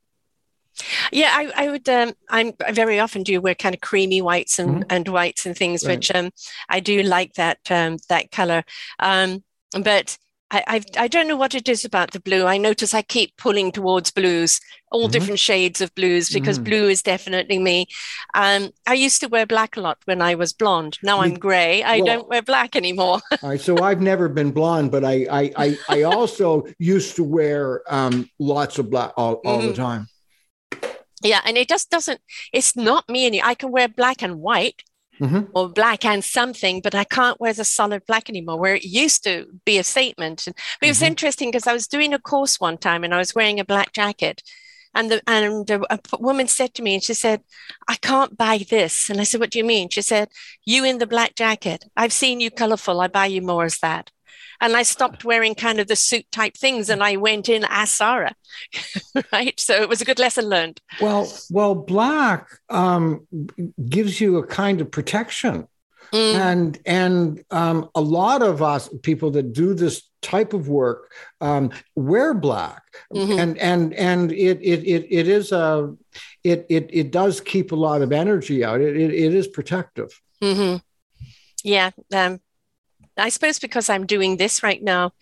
Yeah, I, I would. Um, I'm I very often do wear kind of creamy whites and, mm-hmm. and whites and things, right. which um, I do like that um, that color. Um, but I, I've, I do not know what it is about the blue. I notice I keep pulling towards blues, all mm-hmm. different shades of blues, because mm. blue is definitely me. Um, I used to wear black a lot when I was blonde. Now I'm gray. I well, don't wear black anymore. [laughs] all right, so I've never been blonde, but I I I, I also used to wear um, lots of black all, all mm-hmm. the time. Yeah, and it just doesn't. It's not me any. I can wear black and white, Mm-hmm. or black and something, but I can't wear the solid black anymore, where it used to be a statement. But it was mm-hmm. interesting because I was doing a course one time and I was wearing a black jacket. And the and a woman said to me, and she said, "I can't buy this." And I said, "What do you mean?" She said, "You in the black jacket. I've seen you colorful. I buy you more as that." And I stopped wearing kind of the suit type things and I went in as Sarah. [laughs] right. So it was a good lesson learned. Well, well, black um, gives you a kind of protection. Mm. And and um, a lot of us people that do this type of work um, wear black, mm-hmm. and and and it it it, it is a it, it it does keep a lot of energy out. It it, it is protective. Mm-hmm. Yeah, um, I suppose because I'm doing this right now,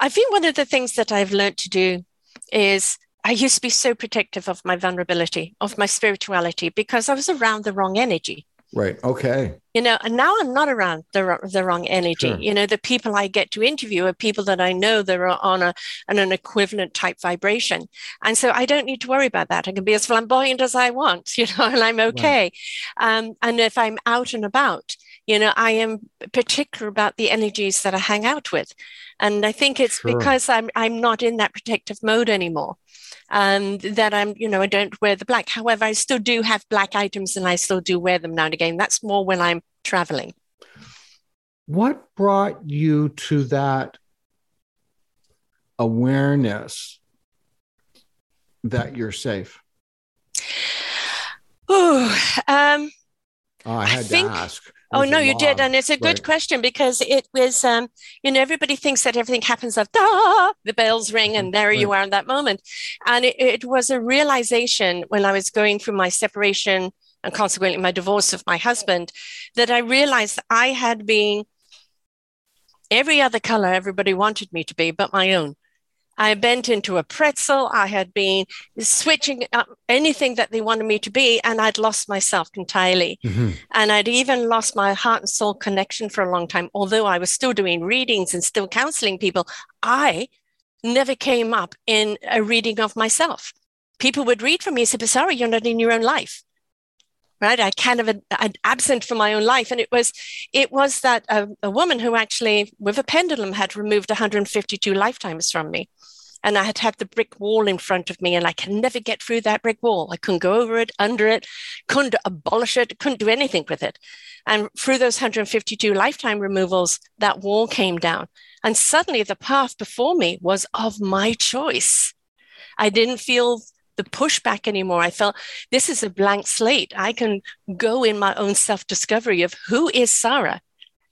I think one of the things that I've learned to do is I used to be so protective of my vulnerability, of my spirituality, because I was around the wrong energy. Right. Okay. You know, and now I'm not around the, the wrong energy. Sure. You know, the people I get to interview are people that I know that are on a on an equivalent type vibration, and so I don't need to worry about that. I can be as flamboyant as I want, [laughs] you know, and I'm okay. Right. Um, and if I'm out and about, you know i am particular about the energies that i hang out with. And i think it's sure. because i'm i'm not in that protective mode anymore and um, that i'm you know i don't wear the black. However i still do have black items and i still do wear them now and again. That's more when i'm traveling. What brought you to that awareness that you're safe? Oh um Oh, I had I think, to ask. Oh no, you did, and it's a good right. question because it was, um, you know, everybody thinks that everything happens of da, the bells ring, and there right. you are in that moment, and it, it was a realization when I was going through my separation and consequently my divorce of my husband that I realized I had been every other color everybody wanted me to be, but my own. I bent into a pretzel. I had been switching up anything that they wanted me to be, and I'd lost myself entirely. Mm-hmm. And I'd even lost my heart and soul connection for a long time. Although I was still doing readings and still counseling people, I never came up in a reading of myself. People would read for me and say, but sorry, you're not in your own life. Right, I kind of had absent from my own life, and it was, it was that a, a woman who actually, with a pendulum, had removed 152 lifetimes from me and I had had the brick wall in front of me, and I could never get through that brick wall. I couldn't go over it, under it, couldn't abolish it, couldn't do anything with it. And through those 152 lifetime removals, that wall came down. And suddenly the path before me was of my choice. I didn't feel the pushback anymore. I felt this is a blank slate. I can go in my own self discovery of who is Sarah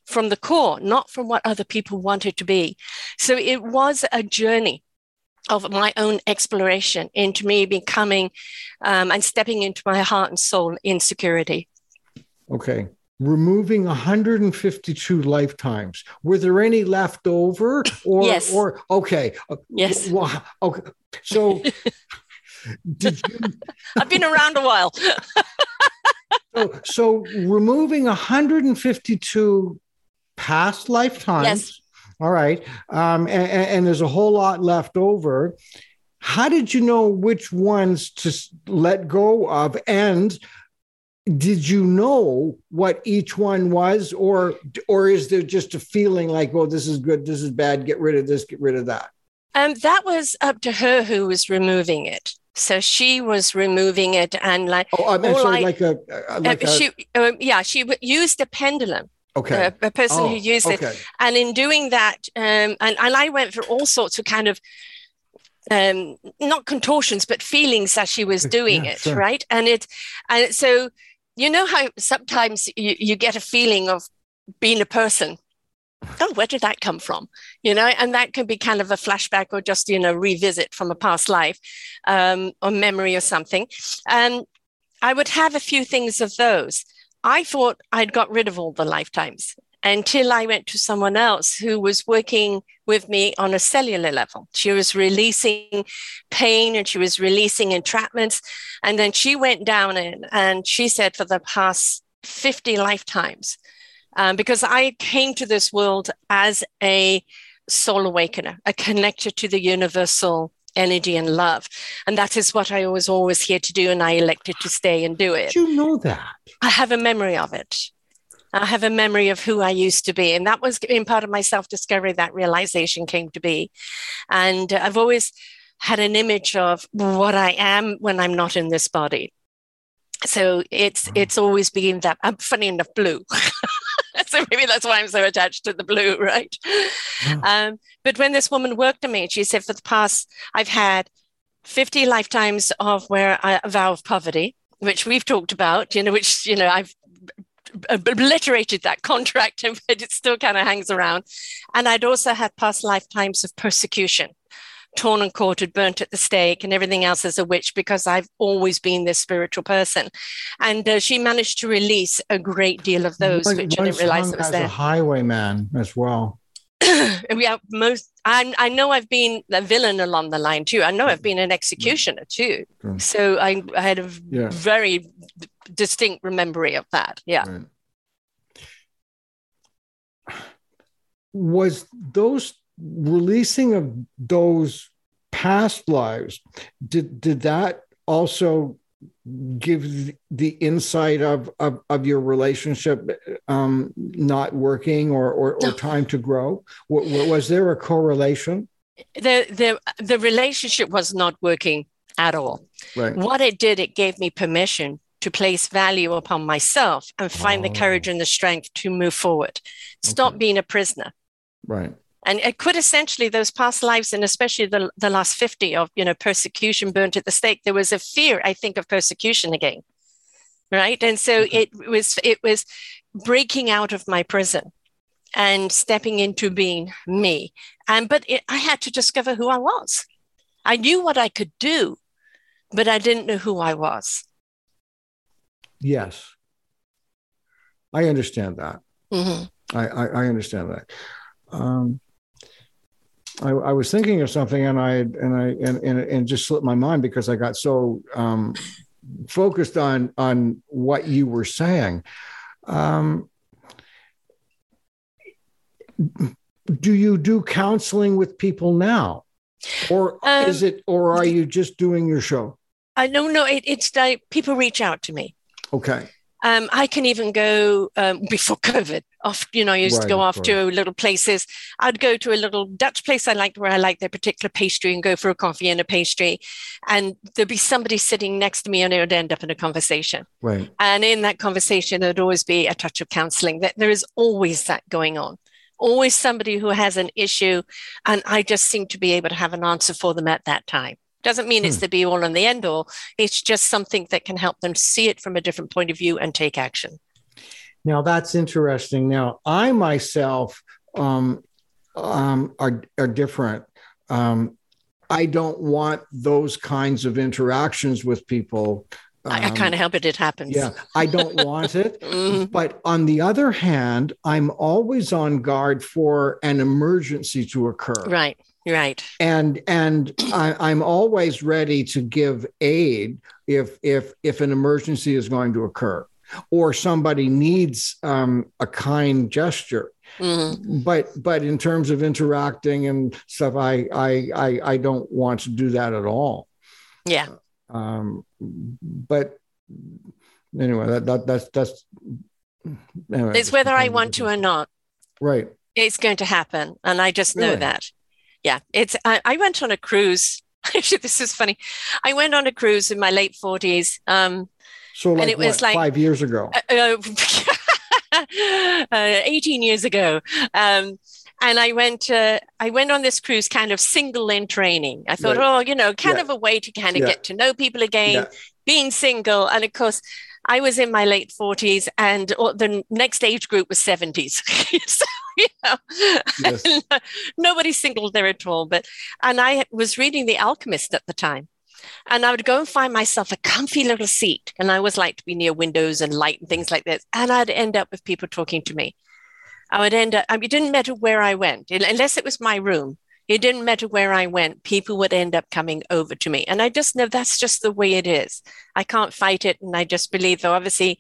from the core, not from what other people wanted to be. So it was a journey of my own exploration into me becoming um, and stepping into my heart and soul insecurity. Okay. Removing 152 lifetimes. Were there any left over? Or, yes. or okay. Yes. Well, okay. So [laughs] did you? [laughs] I've been around a while. [laughs] so, so removing 152 past lifetimes. Yes. All right. Um, and, and, there's a whole lot left over. How did you know which ones to let go of? And did you know what each one was, or or is there just a feeling like, oh, this is good, this is bad, get rid of this, get rid of that? Um, that was up to her who was removing it. So she was removing it and like oh, I'm sorry, I, like a like uh, she uh, yeah she used a pendulum. Okay, a, a person oh, who used okay. it, and in doing that, um, and and I went through all sorts of kind of um, not contortions but feelings as she was doing yeah, it, sure. right? And it and so you know how sometimes you, you get a feeling of being a person oh, where did that come from? You know, and that can be kind of a flashback or just, you know, revisit from a past life um, or memory or something. And I would have a few things of those. I thought I'd got rid of all the lifetimes until I went to someone else who was working with me on a cellular level. She was releasing pain and she was releasing entrapments. And then she went down in and she said, for the past 50 lifetimes, um, because I came to this world as a soul awakener, a connector to the universal energy and love. And that is what I was always here to do. And I elected to stay and do it. Did you know that? I have a memory of it. I have a memory of who I used to be. And that was in part of my self discovery, that realization came to be. And I've always had an image of what I am when I'm not in this body. So it's it's always been that I'm funny enough blue. [laughs] [laughs] so maybe that's why I'm so attached to the blue, right? Yeah. Um, but when this woman worked on me, she said, for the past, I've had 50 lifetimes of where I, a vow of poverty, which we've talked about, you know, which, you know, I've obliterated that contract, [laughs] but it still kind of hangs around. And I'd also had past lifetimes of persecution torn and quartered, burnt at the stake, and everything else as a witch because I've always been this spiritual person. And uh, she managed to release a great deal of those, which I didn't realize it was there. a highwayman as well. [clears throat] yeah, most. I, I know I've been a villain along the line too. I know I've been an executioner too. So I, I had a yeah. very distinct memory of that. Yeah. Right. Was those releasing of those past lives did did that also give the insight of of, of your relationship um, not working or or, or time to grow? W- was there a correlation? The the the relationship was not working at all. Right. What it did it gave me permission to place value upon myself and find oh. the courage and the strength to move forward. Stop okay. being a prisoner. Right and it could essentially those past lives and especially the, the last 50 of you know persecution burnt at the stake there was a fear i think of persecution again right? And so okay. it was it was breaking out of my prison and stepping into being me. And but it, i had to discover who i was. I knew what i could do but i didn't know who i was. Yes. I understand that. Mm-hmm. I, I, I understand that. Um, I, I, was thinking of something and I and I and, and, and just slipped my mind because I got so um, focused on on what you were saying. Um, do you do counseling with people now, or um, is it, or are you just doing your show? I no, no. It, it's like people reach out to me. Okay. Um, I can even go um, before [laughs] COVID. Off, you know, I used right, to go off to little places. I'd go to a little Dutch place I liked where I liked their particular pastry and go for a coffee and a pastry, and there'd be somebody sitting next to me, and it would end up in a conversation. Right. And in that conversation, there'd always be a touch of counselling. That there is always that going on. Always somebody who has an issue, and I just seem to be able to have an answer for them at that time. Doesn't mean hmm. it's the be all and the end all. It's just something that can help them see it from a different point of view and take action. Now that's interesting. Now I myself um, um, are are different. Um, I don't want those kinds of interactions with people. I, I can't um, help it; it happens. Yeah, I don't want it. [laughs] mm-hmm. But on the other hand, I'm always on guard for an emergency to occur. Right right. And and I, am always ready to give aid if if if an emergency is going to occur or somebody needs um, a kind gesture. Mm-hmm. but but in terms of interacting and stuff I, I i i don't want to do that at all. Yeah. Um but anyway that, that that's that's anyway, it's whether i want to or not. Right. It's going to happen and i just know really? that yeah, it's. I, I went on a cruise. [laughs] Actually, this is funny. I went on a cruise in my late forties. Um, so, like, and it what, was like five years ago. [laughs] Uh, uh, [laughs] 18 years ago. Um, and I went uh, I went on this cruise kind of single in training. I thought, right. oh, you know, kind yeah. of a way to kind of yeah. get to know people again, yeah. being single. And of course, I was in my late 40s and the next age group was 70s. [laughs] so, you know, yes. [laughs] nobody's single there at all. But, and I was reading The Alchemist at the time. And I would go and find myself a comfy little seat. And I always like to be near windows and light and things like this. And I'd end up with people talking to me. I would end up, I mean, it didn't matter where I went, unless it was my room. It didn't matter where I went, people would end up coming over to me. And I just know that's just the way it is. I can't fight it. And I just believe, though, obviously,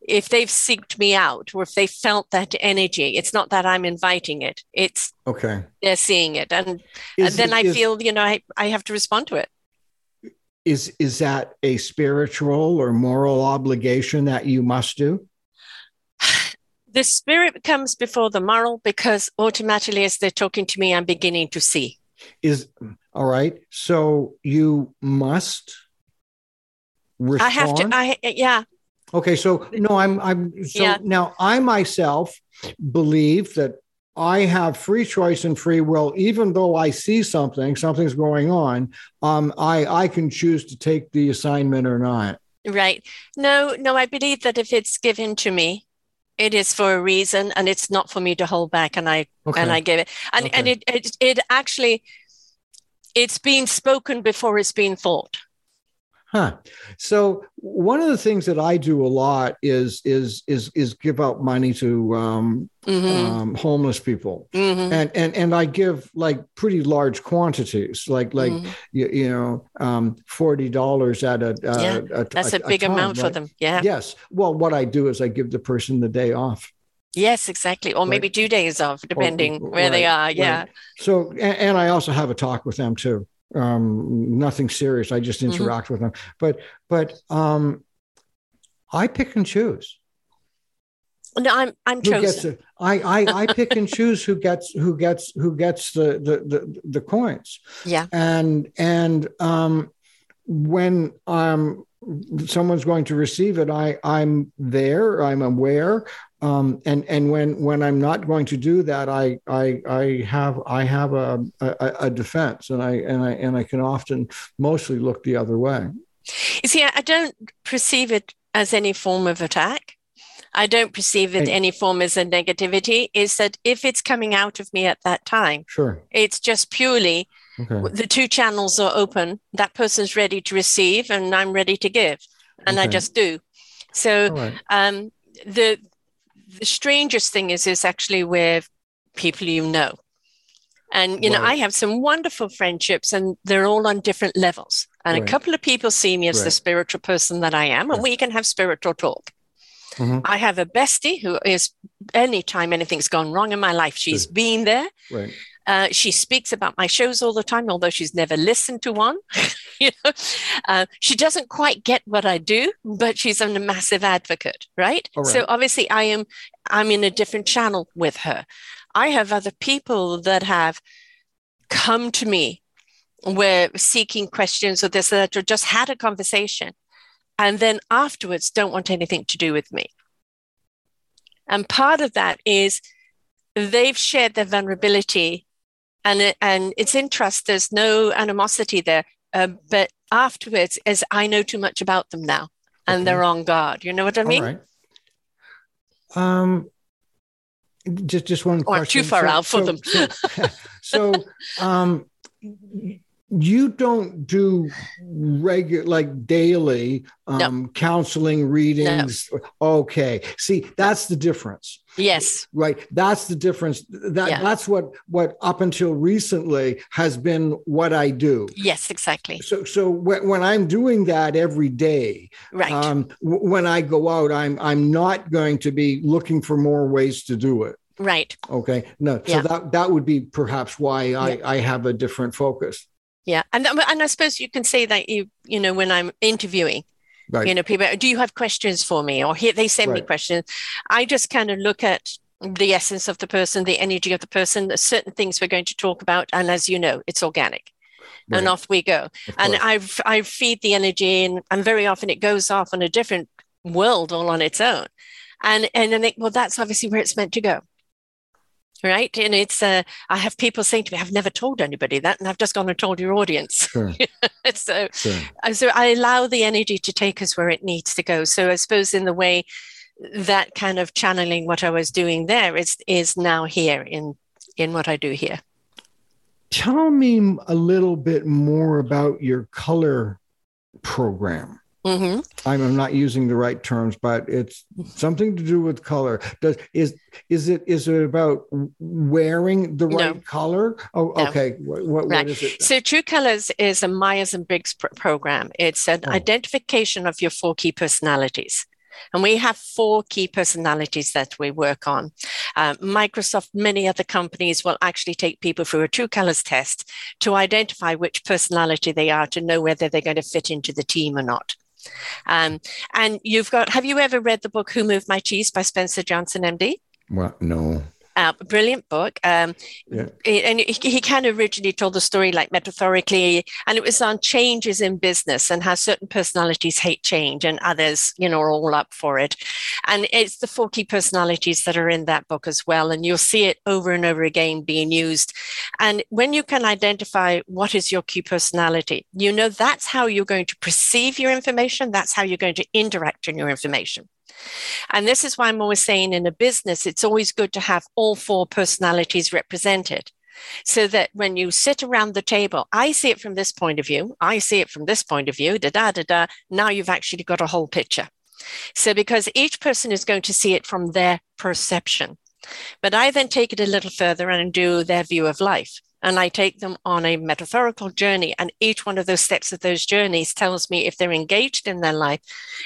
if they've seeked me out or if they felt that energy, it's not that I'm inviting it. It's okay. They're seeing it. And, and then I is, feel, you know, I, I have to respond to it. Is is that a spiritual or moral obligation that you must do? The spirit comes before the moral because automatically as they're talking to me i'm beginning to see. Is all right so you must respond? i have to i yeah. Okay so no i'm i'm so yeah. now i myself believe that i have free choice and free will. Even though i see something something's going on um i i can choose to take the assignment or not. Right. No no i believe that if it's given to me it is for a reason and it's not for me to hold back and i okay. and i give it and okay. and it, it actually it actually it's being spoken before it's being thought Huh. So one of the things that I do a lot is is is is give out money to um, mm-hmm. um, homeless people, mm-hmm. and and and I give like pretty large quantities, like like mm-hmm. you, you, know um, forty dollars at a, yeah, a, that's a, a big a amount right? for them. Yeah. Yes. Well, what I do is I give the person the day off. Yes, exactly. Or maybe two days off, depending or, where right, they are. Yeah. Right. So, and, and, I also have a talk with them too um, nothing serious. I just mm-hmm. interact mm-hmm. with them. But but um, I pick and choose. No, I'm I'm who chosen. I, I I [laughs] pick and choose who gets who gets who gets the the the, the coins. Yeah. And and um, when um someone's going to receive it, I I'm there. I'm aware um, and and when when I'm not going to do that, I I I have I have a, a, a defense, and I and I and I can often mostly look the other way. You see, I don't perceive it as any form of attack. I don't perceive it any form as a negativity. Is that if it's coming out of me at that time, sure, it's just purely okay. the two channels are open. That person's ready to receive, and I'm ready to give, and okay. I just do. So right. um, the the strangest thing is is actually with people you know and you right. know i have some wonderful friendships and they're all on different levels and right. a couple of people see me as right. the spiritual person that i am and we can have spiritual talk mm-hmm. i have a bestie who is anytime anything's gone wrong in my life she's been there Uh, she speaks about my shows all the time, although she's never listened to one. [laughs] you know, uh, she doesn't quite get what I do, but she's a massive advocate, right? right? So obviously, I am I'm in a different channel with her. I have other people that have come to me where seeking questions or this or that, or just had a conversation, and then afterwards don't want anything to do with me. And part of that is they've shared their vulnerability and it, and it's interest. There's no animosity there. Uh, but afterwards, as I know too much about them now, and okay. they're on guard. You know what I mean? Um, just just one or question. too far so, out for so, them. so, [laughs] so um, you don't do regular like daily um no. counseling readings no. okay. See that's the difference. Yes. Right that's the difference. That yeah. that's what what up until recently has been what i do. Yes exactly. So so when, when i'm doing that every day right. um when i go out i'm i'm not going to be looking for more ways to do it. Right. Okay? No so yeah. that that would be perhaps why i yeah. i have a different focus yeah and and i suppose you can say that you you know when i'm interviewing right. you know people do you have questions for me? Or here they send right. me questions. I just kind of look at the essence of the person the energy of the person the certain things we're going to talk about and as you know it's organic. Right. and off we go. And i i feed the energy and, and very often it goes off on a different world all on its own. And and i think well that's obviously where it's meant to go right? And it's uh, i have people saying to me i've never told anybody that and i've just gone and told your audience. [laughs] Sure. [laughs] so sure. Uh, so i allow the energy to take us where it needs to go. So i suppose in the way that kind of channeling what i was doing there is is now here in in what i do here. Tell me a little bit more about your color program Mm-hmm. I'm, not using the right terms, but it's something to do with color. Does is is it is it about wearing the right no. color? Oh, no. okay. What, what, right. what is it? So True Colors is a Myers and Briggs pr- program. It's an oh. identification of your four key personalities. And we have four key personalities that we work on. Uh, Microsoft, many other companies will actually take people through a true colors test to identify which personality they are to know whether they're going to fit into the team or not. Um, and you've got, have you ever read the book Who Moved My Cheese by Spencer Johnson, MD? Well, no. Uh, brilliant book. Um, yeah. And he, he, kind of originally told the story like metaphorically, and it was on changes in business and how certain personalities hate change and others, you know, are all up for it. And it's the four key personalities that are in that book as well. And you'll see it over and over again being used. And when you can identify what is your key personality, you know that's how you're going to perceive your information, that's how you're going to interact in your information. And this is why I'm always saying in a business, it's always good to have all four personalities represented. So that when you sit around the table, I see it from this point of view, I see it from this point of view, da da da da. Now you've actually got a whole picture. So, because each person is going to see it from their perception. But I then take it a little further and do their view of life and I take them on a metaphorical journey. And each one of those steps of those journeys tells me if they're engaged in their life,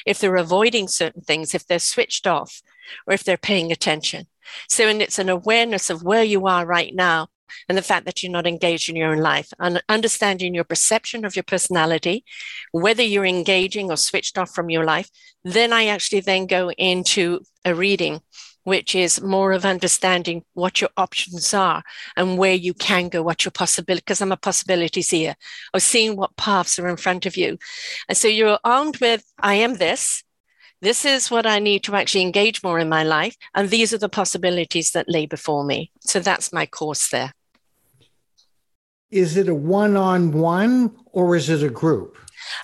if they're avoiding certain things, if they're switched off, or if they're paying attention. So, and it's an awareness of where you are right now and the fact that you're not engaged in your own life and understanding your perception of your personality, whether you're engaging or switched off from your life. Then I actually then go into a reading which is more of understanding what your options are and where you can go, what your possibility, because I'm a possibility seer, or seeing what paths are in front of you. And so you're armed with, I am this. This is what I need to actually engage more in my life. And these are the possibilities that lay before me. So that's my course there. Is it a one on one or is it a group?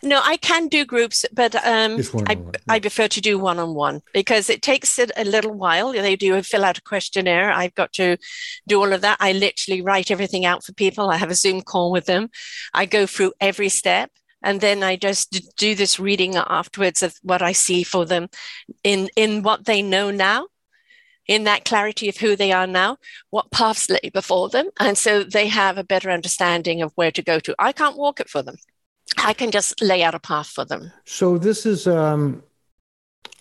No, I can do groups, but um, I, I prefer to do one on one because it takes it a little while. They do fill out a questionnaire. I've got to do all of that. I literally write everything out for people. I have a Zoom call with them. I go through every step. And then I just do this reading afterwards of what I see for them in, in what they know now in that clarity of who they are now, what paths lay before them. And so they have a better understanding of where to go to. I can't walk it for them. I can just lay out a path for them. So this is um,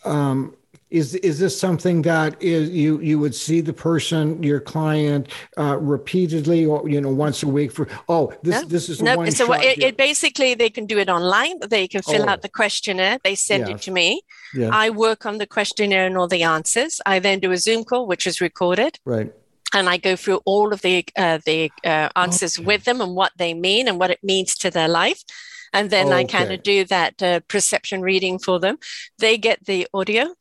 um, is is this something that is you you would see the person your client uh, repeatedly or you know once a week for oh this no, this is no, one so it, it, basically they can do it online they can fill oh. out the questionnaire they send yes. it to me yes. i work on the questionnaire and all the answers i then do a zoom call which is recorded right and I go through all of the uh, the uh, answers okay. with them and what they mean and what it means to their life. And then okay. I kind of do that uh, perception reading for them. They get the audio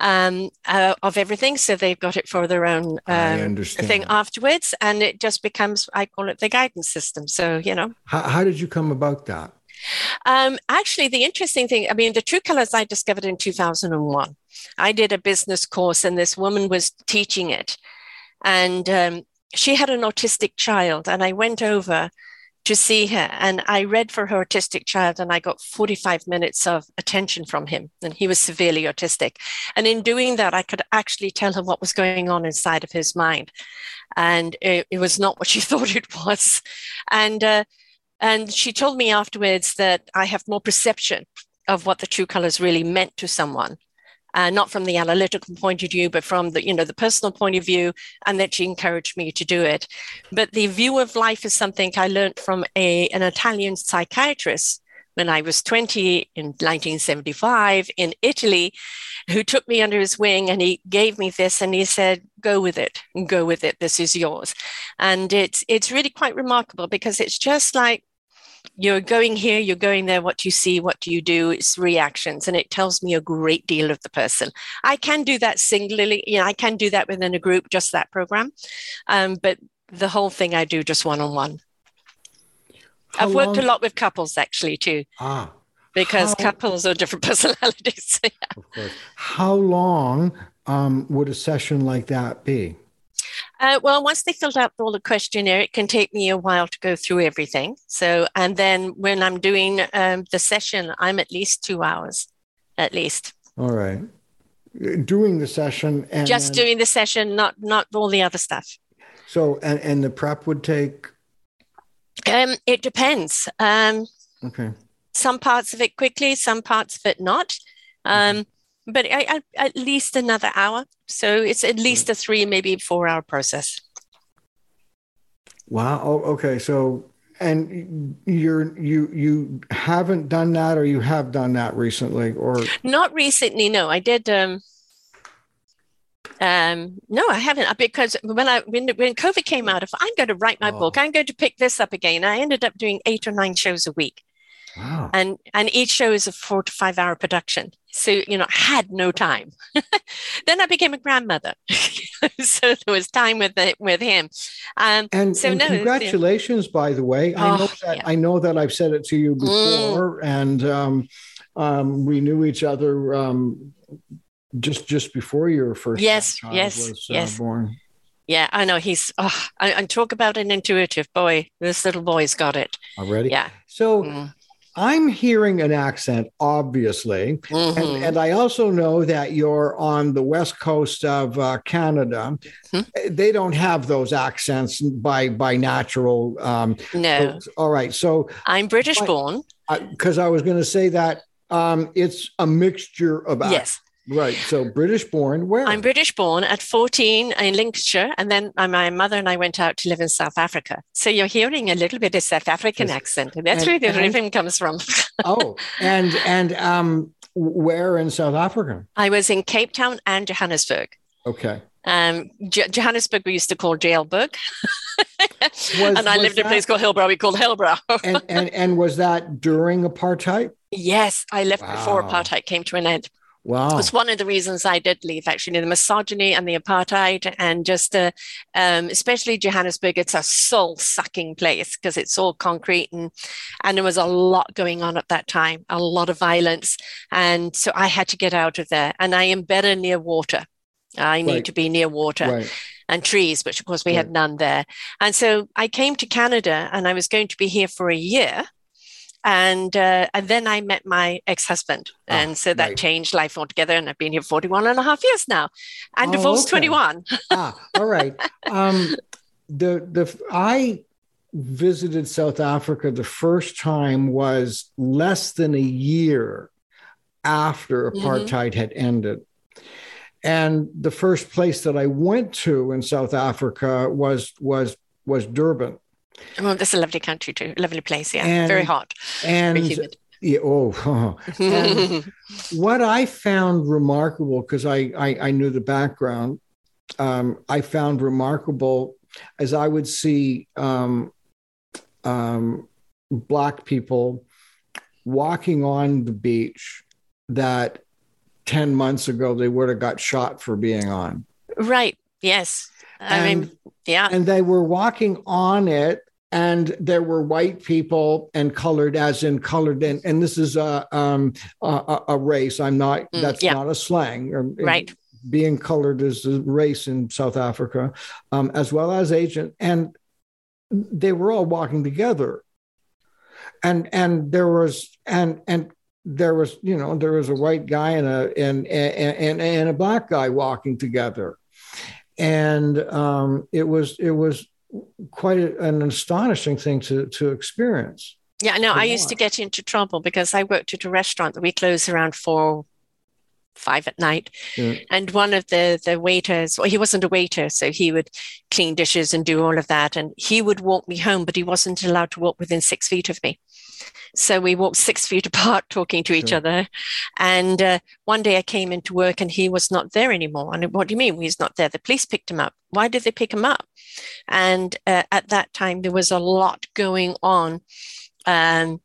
um, uh, of everything. So they've got it for their own um, thing afterwards. And it just becomes, I call it the guidance system. So, you know. How, how did you come about that? Um, actually, the interesting thing, I mean, the true colors I discovered in 2001. I did a business course and this woman was teaching it. And um, she had an autistic child. And I went over to see her. And I read for her autistic child, and I got 45 minutes of attention from him. And he was severely autistic. And in doing that, I could actually tell him what was going on inside of his mind. And it, it was not what [laughs] she thought it was. And, uh, and she told me afterwards that I have more perception of what the true colors really meant to someone uh, not from the analytical point of view, but from the you know the personal point of view, and that she encouraged me to do it. But the view of life is something I learned from a an Italian psychiatrist when I was 20 in 1975 in Italy, who took me under his wing and he gave me this and he said, "Go with it, go with it. This is yours." And it's it's really quite remarkable because it's just like you're going here, you're going there, what do you see, what do you do? It's reactions, and it tells me a great deal of the person. I can do that singularly, you know, I can do that within a group, just that program. Um, but the whole thing I do just one on one. I've worked long? a lot with couples actually too. Ah. Because how, couples are different [laughs] personalities. yeah. Of course. How long um, would a session like that be? Uh, well, once they filled out all the questionnaire, it can take me a while to go through everything. So, and then when I'm doing um, the session, I'm at least two hours, at least. All right, doing the session and just then, doing the session, not not all the other stuff. So, and and the prep would take. Um, it depends. Um, okay. Some parts of it quickly, some parts of it not. Um, but I, I, at least another hour. So it's at least a three, maybe four hour process. Wow. Oh, okay. So, and you're you you haven't done that, or you have done that recently, or not recently? No, I did. Um, um, no, I haven't because when I when when COVID came out, if I'm going to write my oh. book, I'm going to pick this up again. I ended up doing eight or nine shows a week. Wow. And and each show is a four to five hour production. So, you know, had no time. [laughs] then I became a grandmother. [laughs] so there was time with the, with him. Um, and, so and no, congratulations, yeah. by the way. I know oh, that yeah. I know that I've said it to you mm. before, mm. and um, um, we knew each other um, just just before your first yes, yes, was uh, born. Yeah, I know he's. Oh, I, I, talk about an intuitive boy. This little boy's got it already. Yeah. So mm. I'm hearing an accent, obviously. Mm-hmm. And, and, I also know that you're on the west coast of uh, Canada. Mm-hmm. They don't have those accents by by natural. Um, no. all right. So I'm British born. Because I, I, was going to say that um, it's a mixture of. Yes. Right. So British born. Where? I'm British born at 14 in Lincolnshire. And then my mother and I went out to live in South Africa. So you're hearing a little bit of South African accent. And that's and, where the rhythm comes from. [laughs] oh, and, and um, where in South Africa? I was in Cape Town and Johannesburg. Okay. Um, J- Johannesburg, we used to call Jailburg. [laughs] was, and I lived that, in a place called Hillbrow. We called Hellbrow. [laughs] and, and, and was that during apartheid? Yes, I left wow. before apartheid came to an end. Wow. It was one of the reasons I did leave, actually, the misogyny and the apartheid, and just uh, um, especially Johannesburg. It's a soul sucking place because it's all concrete, and, and there was a lot going on at that time, a lot of violence. And so I had to get out of there. And I am better near water. I need right. to be near water. Right and trees, which of course we right. had none there. And so I came to Canada and I was going to be here for a year and uh, and then I met my ex-husband, ah, and so that right. changed life altogether. And I've been here 41 and a half years now, and oh, divorced okay. 21. ah, all right. Um, the the I visited South Africa the first time was less than a year after mm-hmm. apartheid mm-hmm. had ended. And the first place that I went to in South Africa was was was Durban. Well, that's a lovely country too, lovely place. Yeah, and, very hot, and very humid. Yeah, oh, [laughs] and [laughs] what I found remarkable because I, I, I knew the background, um, I found remarkable as I would see um, um, black people walking on the beach that 10 months ago they would have got shot for being on. Right. Yes. I and, mean, yeah. And they were walking on it and there were white people and colored as in colored and, and this is a um a, a race. I'm not mm, that's yeah. not a slang. Right. being colored is a race in south africa um, as well as asian and they were all walking together. And and there was and and there was you know there was a white guy and a and and and, a black guy walking together. And um, it was it was quite an astonishing thing to to experience. Yeah no i used to get into trouble because i worked at a restaurant that we closed around four five at night. Yeah. and one of the the waiters well he wasn't a waiter so he would clean dishes and do all of that. And he would walk me home but he wasn't allowed to walk within six feet of me so we walked six feet [laughs] apart talking to each sure. other. And uh, one day I came into work and he was not there anymore. And what do you mean he's not there? The police picked him up. Why did they pick him up? And uh, at that time, there was a lot going on. Um,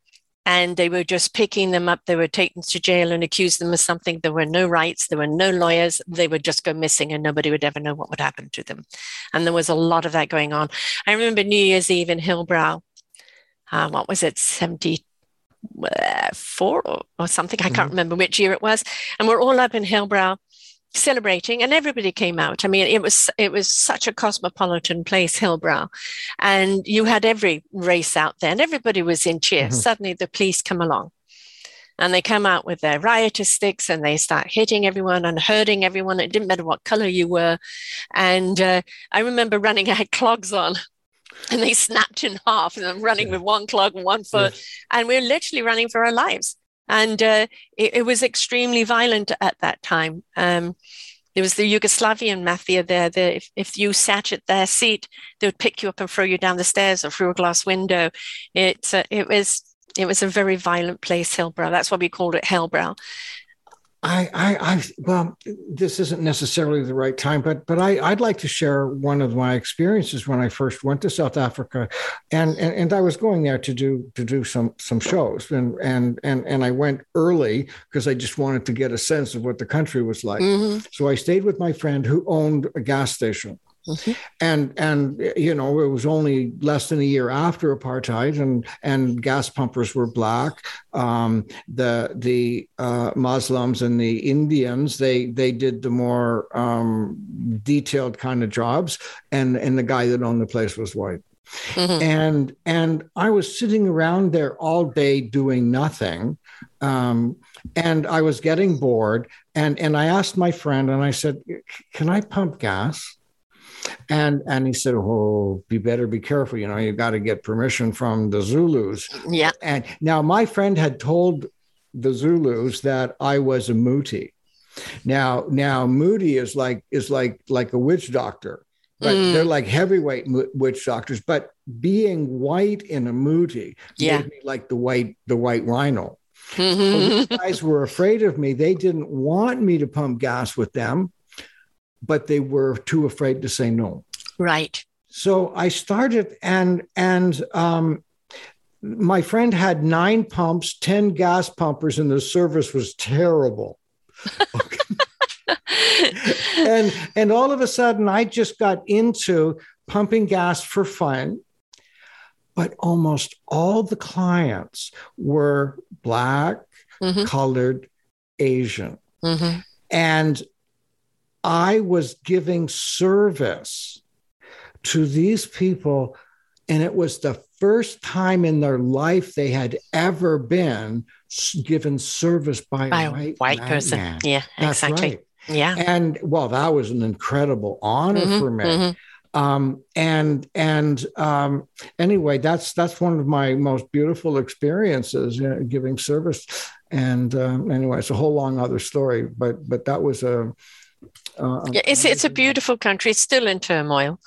and they were just picking them up. They were taken to jail and accused them of something. There were no rights. There were no lawyers. They would just go missing and nobody would ever know what would happen to them. And there was a lot of that going on. I remember New Year's Eve in Hillbrow. Um, what was it, 74 or, or something. I can't mm-hmm. remember which year it was. And we're all up in Hillbrow celebrating and everybody came out i mean it was it was such a cosmopolitan place hillbrow and you had every race out there and everybody was in cheer mm-hmm. suddenly the police come along and they come out with their riotous sticks and they start hitting everyone and hurting everyone it didn't matter what color you were and uh, i remember running i had clogs on and they snapped in half and I'm running with one clog and one foot. Yes. And we are literally running for our lives. And uh, it, it, was extremely violent at that time. Um, there was the Yugoslavian mafia there. The, if, if you sat at their seat, they would pick you up and throw you down the stairs or through a glass window. It, uh, it was it was a very violent place, Hillbrow. That's why we called it Hellbrow. I, I, I, well, this isn't necessarily the right time, but but I, I'd like to share one of my experiences when I first went to South Africa, and and, and I was going there to do to do some some shows, and and and and I went early because I just wanted to get a sense of what the country was like. Mm-hmm. So I stayed with my friend who owned a gas station, Mm-hmm. And and you know it was only less than a year after apartheid, and and gas pumpers were black. Um, the the uh, Muslims and the Indians they they did the more um, detailed kind of jobs, and and the guy that owned the place was white. Mm-hmm. And and I was sitting around there all day doing nothing. Um, and I was getting bored. And and I asked my friend, and I said, "Can I pump gas?" And and he said, "Oh, you better be careful. You know, you got to get permission from the Zulus." Yeah. And now my friend had told the Zulus that I was a muti. Now, now muti is like is like like a witch doctor, but mm. they're like heavyweight witch doctors. But being white in a muti yeah. made me like the white the white rhino. so these guys were afraid of me. They didn't want me to pump gas with them but they were too afraid to say no. Right. So I started, and and um, my friend had nine pumps, ten gas pumpers, and the service was terrible. [laughs] and and all of a sudden, I just got into pumping gas for fun. But almost all the clients were black, mm-hmm. colored, Asian. Mm-hmm. And I was giving service to these people, and it was the first time in their life they had ever been given service by, by a white, white person. Man. Yeah, That's exactly. Right. Yeah. And well, that was an incredible honor mm-hmm, for me. Mm-hmm. Um, and and um, anyway, that's that's one of my most beautiful experiences, you know, giving service. And um, anyway, it's a whole long other story, but but that was a. Uh, yeah, it's it's a beautiful country. It's still in turmoil.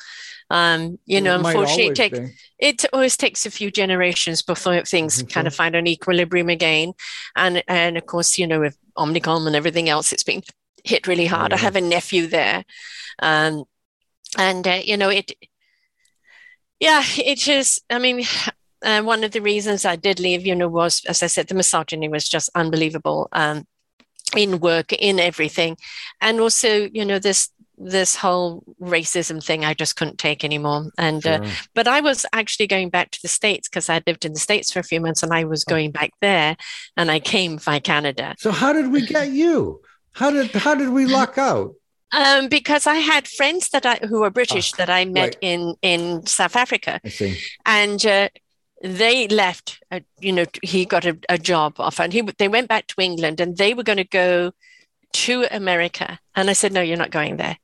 Um, you know, unfortunately, it, take, it always takes a few generations before things mm-hmm. kind of find an equilibrium again. And and of course, you know, with Omicron and everything else, it's been hit really hard. Yeah. I have a nephew there, um, and uh, you know, it. Yeah, it is. I mean, [sighs] uh, one of the reasons I did leave, you know, was as I said, the misogyny was just unbelievable. Um, in work, in everything, and also, you know, this this whole racism thing I just couldn't take anymore. And uh, sure. uh, but I was actually going back to the states because I lived in the states for a few months, and I was oh. going back there, and I came by Canada. So how did we get you? How did how did we luck out? Um, because I had friends that I who were British oh, that I met right. in in South Africa. I see. And uh, they left. Uh, you know, he got a, a job offer, and he they went back to England, and they were going to go to America. And I said, "No, you're not going there."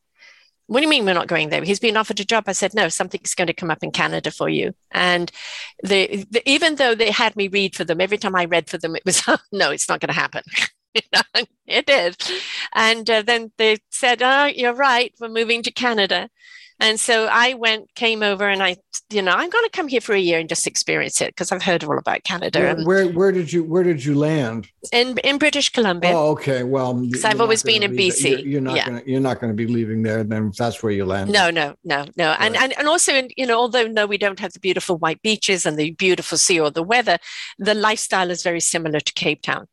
what do you mean we're not going there? He's been offered a job. I said, no, something's going to come up in Canada for you. And the, the, even though they had me read for them, every time I read for them, it was, [laughs] no, it's not going to happen. [laughs] [laughs] it did. And uh, then they said, oh, you're right. We're moving to Canada. And so I went, came over, and I, you know, I'm going to come here for a year and just experience it because I've heard all about Canada. Where, where, where did you where did you land? In in British Columbia. Oh, okay. Well, so I've always been in BC. You're, you're not yeah. gonna you're not going to be leaving there. Then that's where you land. No, no, no, no. Right. And and and also, in, you know, although no, we don't have the beautiful white beaches and the beautiful sea or the weather, the lifestyle is very similar to Cape Town.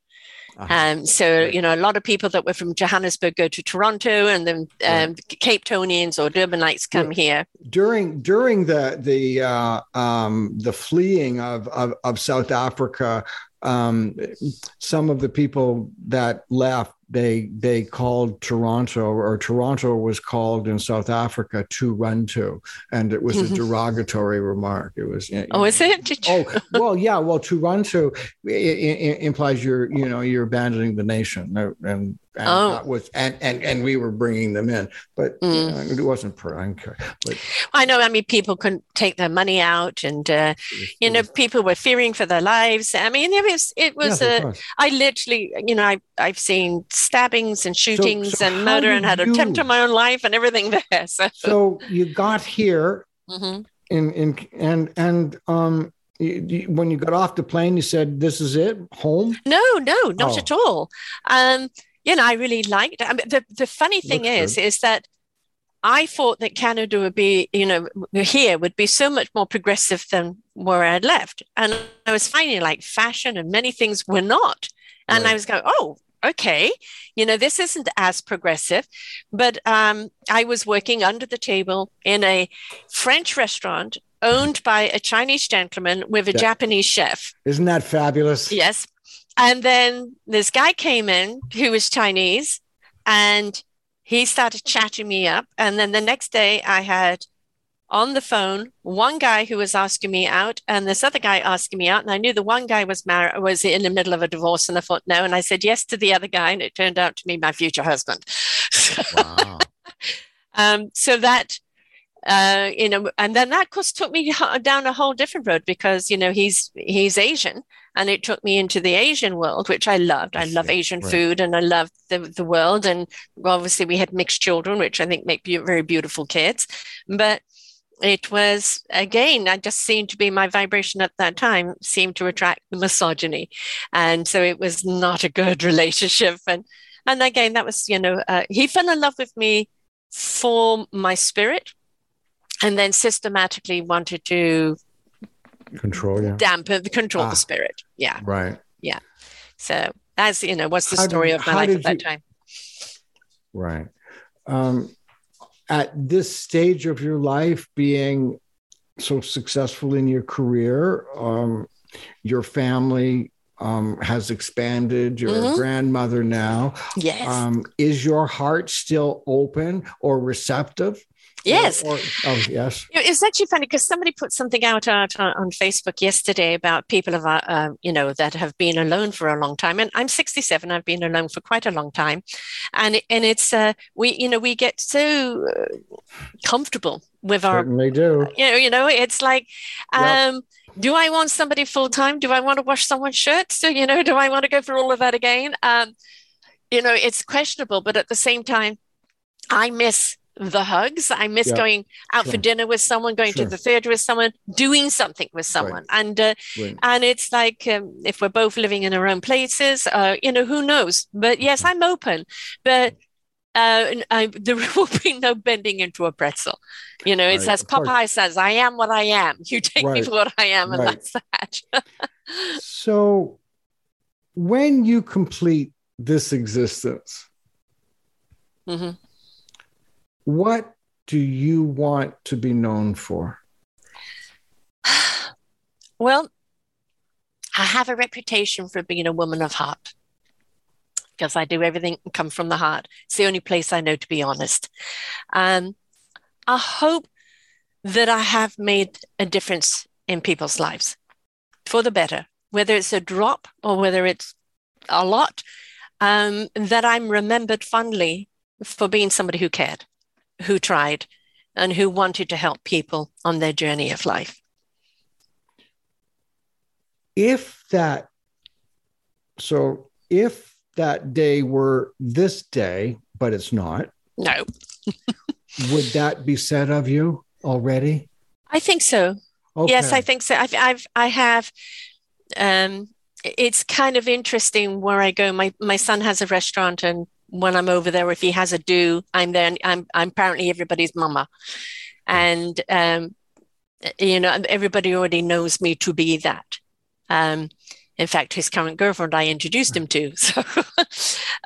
Uh-huh. Um, so, you know, a lot of people that were from Johannesburg go to Toronto and then um, Capetonians or Durbanites come here. During during the the uh, um, the fleeing of, of, of South Africa, um, some of the people that left they they called Toronto or Toronto was called in South Africa to run to, and it was a derogatory remark. It was. You know, oh, is it? oh, well, yeah. Well, to run to implies you're you know you're abandoning the nation, and and oh. was and, and and we were bringing them in, but mm. you know, it wasn't per. But I know. I mean, people couldn't take their money out, and uh, you know, people were fearing for their lives. I mean, it was it was yeah, a. I literally, you know, I I've seen stabbings and shootings so, so and murder, and had you, attempt on my own life and everything there. [laughs] So, so you got here, mm-hmm. in in and and um when you got off the plane, you said, "This is it, home." No, no, not oh. at all. Um, you know, I really liked it. I mean, the, the funny thing Looks is, good. is that I thought that Canada would be, you know, here would be so much more progressive than where I had left. And I was finding like fashion and many things were not. And right. I was going, oh, okay, you know, this isn't as progressive. But um, I was working under the table in a French restaurant owned by a Chinese gentleman with a yeah. Japanese chef. Isn't that fabulous? Yes. And then this guy came in who was Chinese and he started chatting me up. And then the next day I had on the phone one guy who was asking me out and this other guy asking me out. And I knew the one guy was married was in the middle of a divorce and I thought no. And I said yes to the other guy, and it turned out to be my future husband. Wow. [laughs] um, so that uh, you know, and then that course took me down a whole different road because you know he's he's Asian, and it took me into the Asian world, which I loved. I love Asian right. food, and I love the the world. And obviously, we had mixed children, which I think make be- very beautiful kids. But it was again, I just seemed to be my vibration at that time seemed to attract the misogyny, and so it was not a good [laughs] relationship. And and again, that was you know uh, he fell in love with me for my spirit and then systematically wanted to control yeah. dampen control ah, the spirit. Yeah. Right. Yeah. So as you know what's the how story did, of my life at that time? Right. Um at this stage of your life being so successful in your career um your family um, has expanded. You're mm-hmm. a grandmother now. Yes. Um, is your heart still open or receptive Yes. Or, or, oh, yes. It's actually funny because somebody put something out, out on, on, Facebook yesterday about people of, uh, uh, you know, that have been alone for a long time. And I'm 67. I've been alone for quite a long time, and and it's uh, we, you know, we get so uh, comfortable with our certainly do. You know, you know, it's like um yep. do I want somebody full time? Do I want to wash someone's shirts? So, [laughs] you know, do I want to go through all of that again? Um, you know, it's questionable, but at the same time, I miss the hugs. I miss going out sure. for dinner with someone, going sure. to the theater with someone, doing something with someone. Right. And uh, right. and it's like um, if we're both living in our own places, uh, you know, who knows? But yes, I'm open. But uh, I, [laughs] there will be no bending into a pretzel. You know, it right. says Popeye says, "I am what I am. [laughs] You take me for what I am, and that's that." [laughs] so, when you complete this existence, mm-hmm. What do you want to be known for? [sighs] Well, I have a reputation for being a woman of heart because I do everything come from the heart. It's the only place I know to be honest. Um, I hope that I have made a difference in people's lives for the better, whether it's a drop or whether it's a lot, um, that I'm remembered fondly for being somebody who cared, who tried, and who wanted to help people on their journey of life. If that, so if that day were this day, but it's not. No. [laughs] would that be said of you already? I think so. Okay. Yes, I think so. I've, I've, I have. Um, it's kind of interesting where I go. My my son has a restaurant, and when I'm over there, if he has a do, I'm there. I'm I'm apparently everybody's mama, and um, you know everybody already knows me to be that. Um, in fact, his current girlfriend I introduced him to. [laughs] So,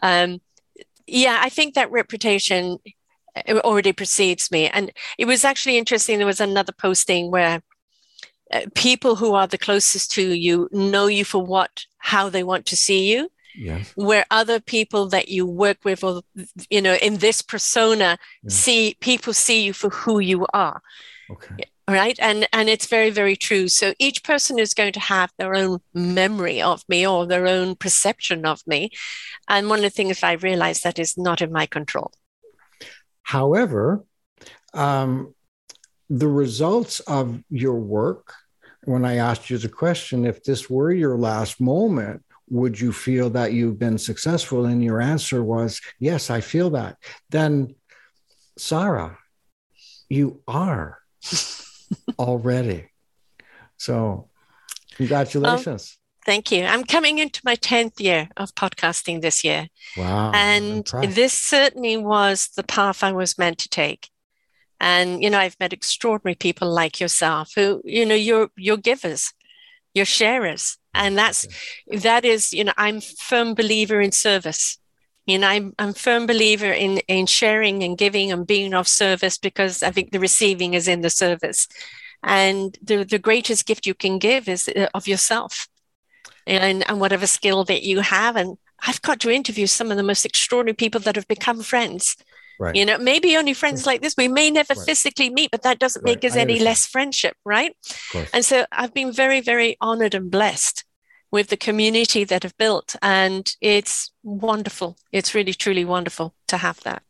um, yeah, I think that reputation uh, already precedes me. And it was actually interesting. There was another posting where uh, people who are the closest to you know you for what, how they want to see you. Yes. Where other people that you work with, or you know, in this persona, see people see you for who you are. Okay. Right? And and it's very very true. So each person is going to have their own memory of me or their own perception of me. And one of the things i realized that is not in my control. However um, the results of your work when i asked you the question if this were your last moment would you feel that you've been successful and your answer was yes i feel that then sarah you are [laughs] already. So, congratulations. Oh, thank you. I'm coming into my 10th year of podcasting this year. Wow. And this certainly was the path I was meant to take. And, you know, I've met extraordinary people like yourself who, you know, you're, you're givers, you're sharers. And that's, that is, you know, I'm firm believer in service. You know, I'm, I'm firm believer in, in sharing and giving and being of service because I think the receiving is in the service. And the, the greatest gift you can give is uh, of yourself and, and whatever skill that you have. And I've got to interview some of the most extraordinary people that have become friends. Right. You know, maybe only friends like this. We may never right. physically meet, but that doesn't right. make us any less friendship, right? And so I've been very, very honored and blessed with the community that have built. And it's wonderful. It's really, truly wonderful to have that.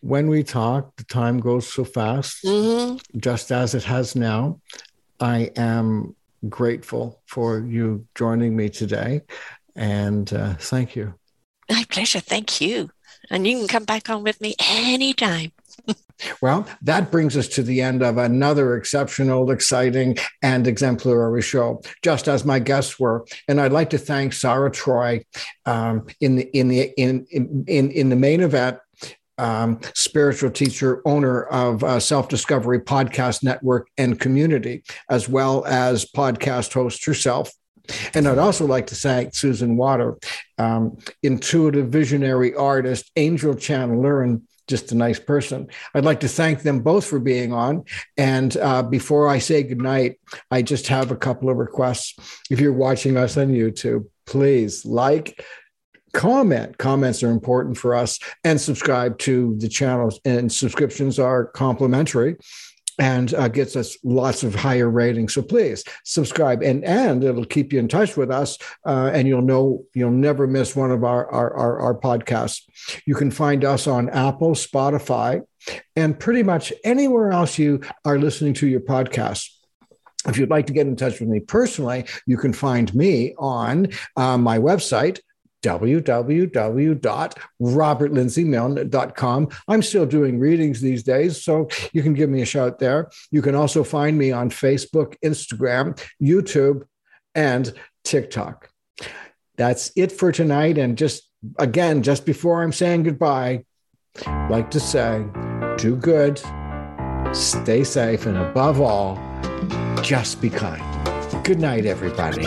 When we talk, the time goes so fast, mm-hmm. just as it has now. I am grateful for you joining me today. And uh, thank you. My pleasure. Thank you. And you can come back on with me anytime. [laughs] Well, that brings us to the end of another exceptional, exciting, and exemplary show, just as my guests were. And I'd like to thank Sarah Troy um, in the in the in in in the main event. Um, spiritual teacher, owner of uh, Self Discovery Podcast Network and Community, as well as podcast host herself. And I'd also like to thank Susan Water, um, intuitive visionary artist, angel channeler, and just a nice person. I'd like to thank them both for being on. And uh, before I say goodnight, I just have a couple of requests. If you're watching us on YouTube, please like, comment. Comments are important for us, and subscribe to the channels. And subscriptions are complimentary. And uh, gets us lots of higher ratings. So please subscribe, and and it'll keep you in touch with us, uh, and you'll know you'll never miss one of our, our our, our podcasts. You can find us on Apple, Spotify, and pretty much anywhere else you are listening to your podcast. If you'd like to get in touch with me personally, you can find me on uh, my website, www.robertlindsay.com. I'm still doing readings these days, so you can give me a shout there. You can also find me on Facebook, Instagram, YouTube, and TikTok. That's it for tonight. And just again, just before I'm saying goodbye, I'd like to say do good, stay safe, and above all, just be kind. Good night, everybody.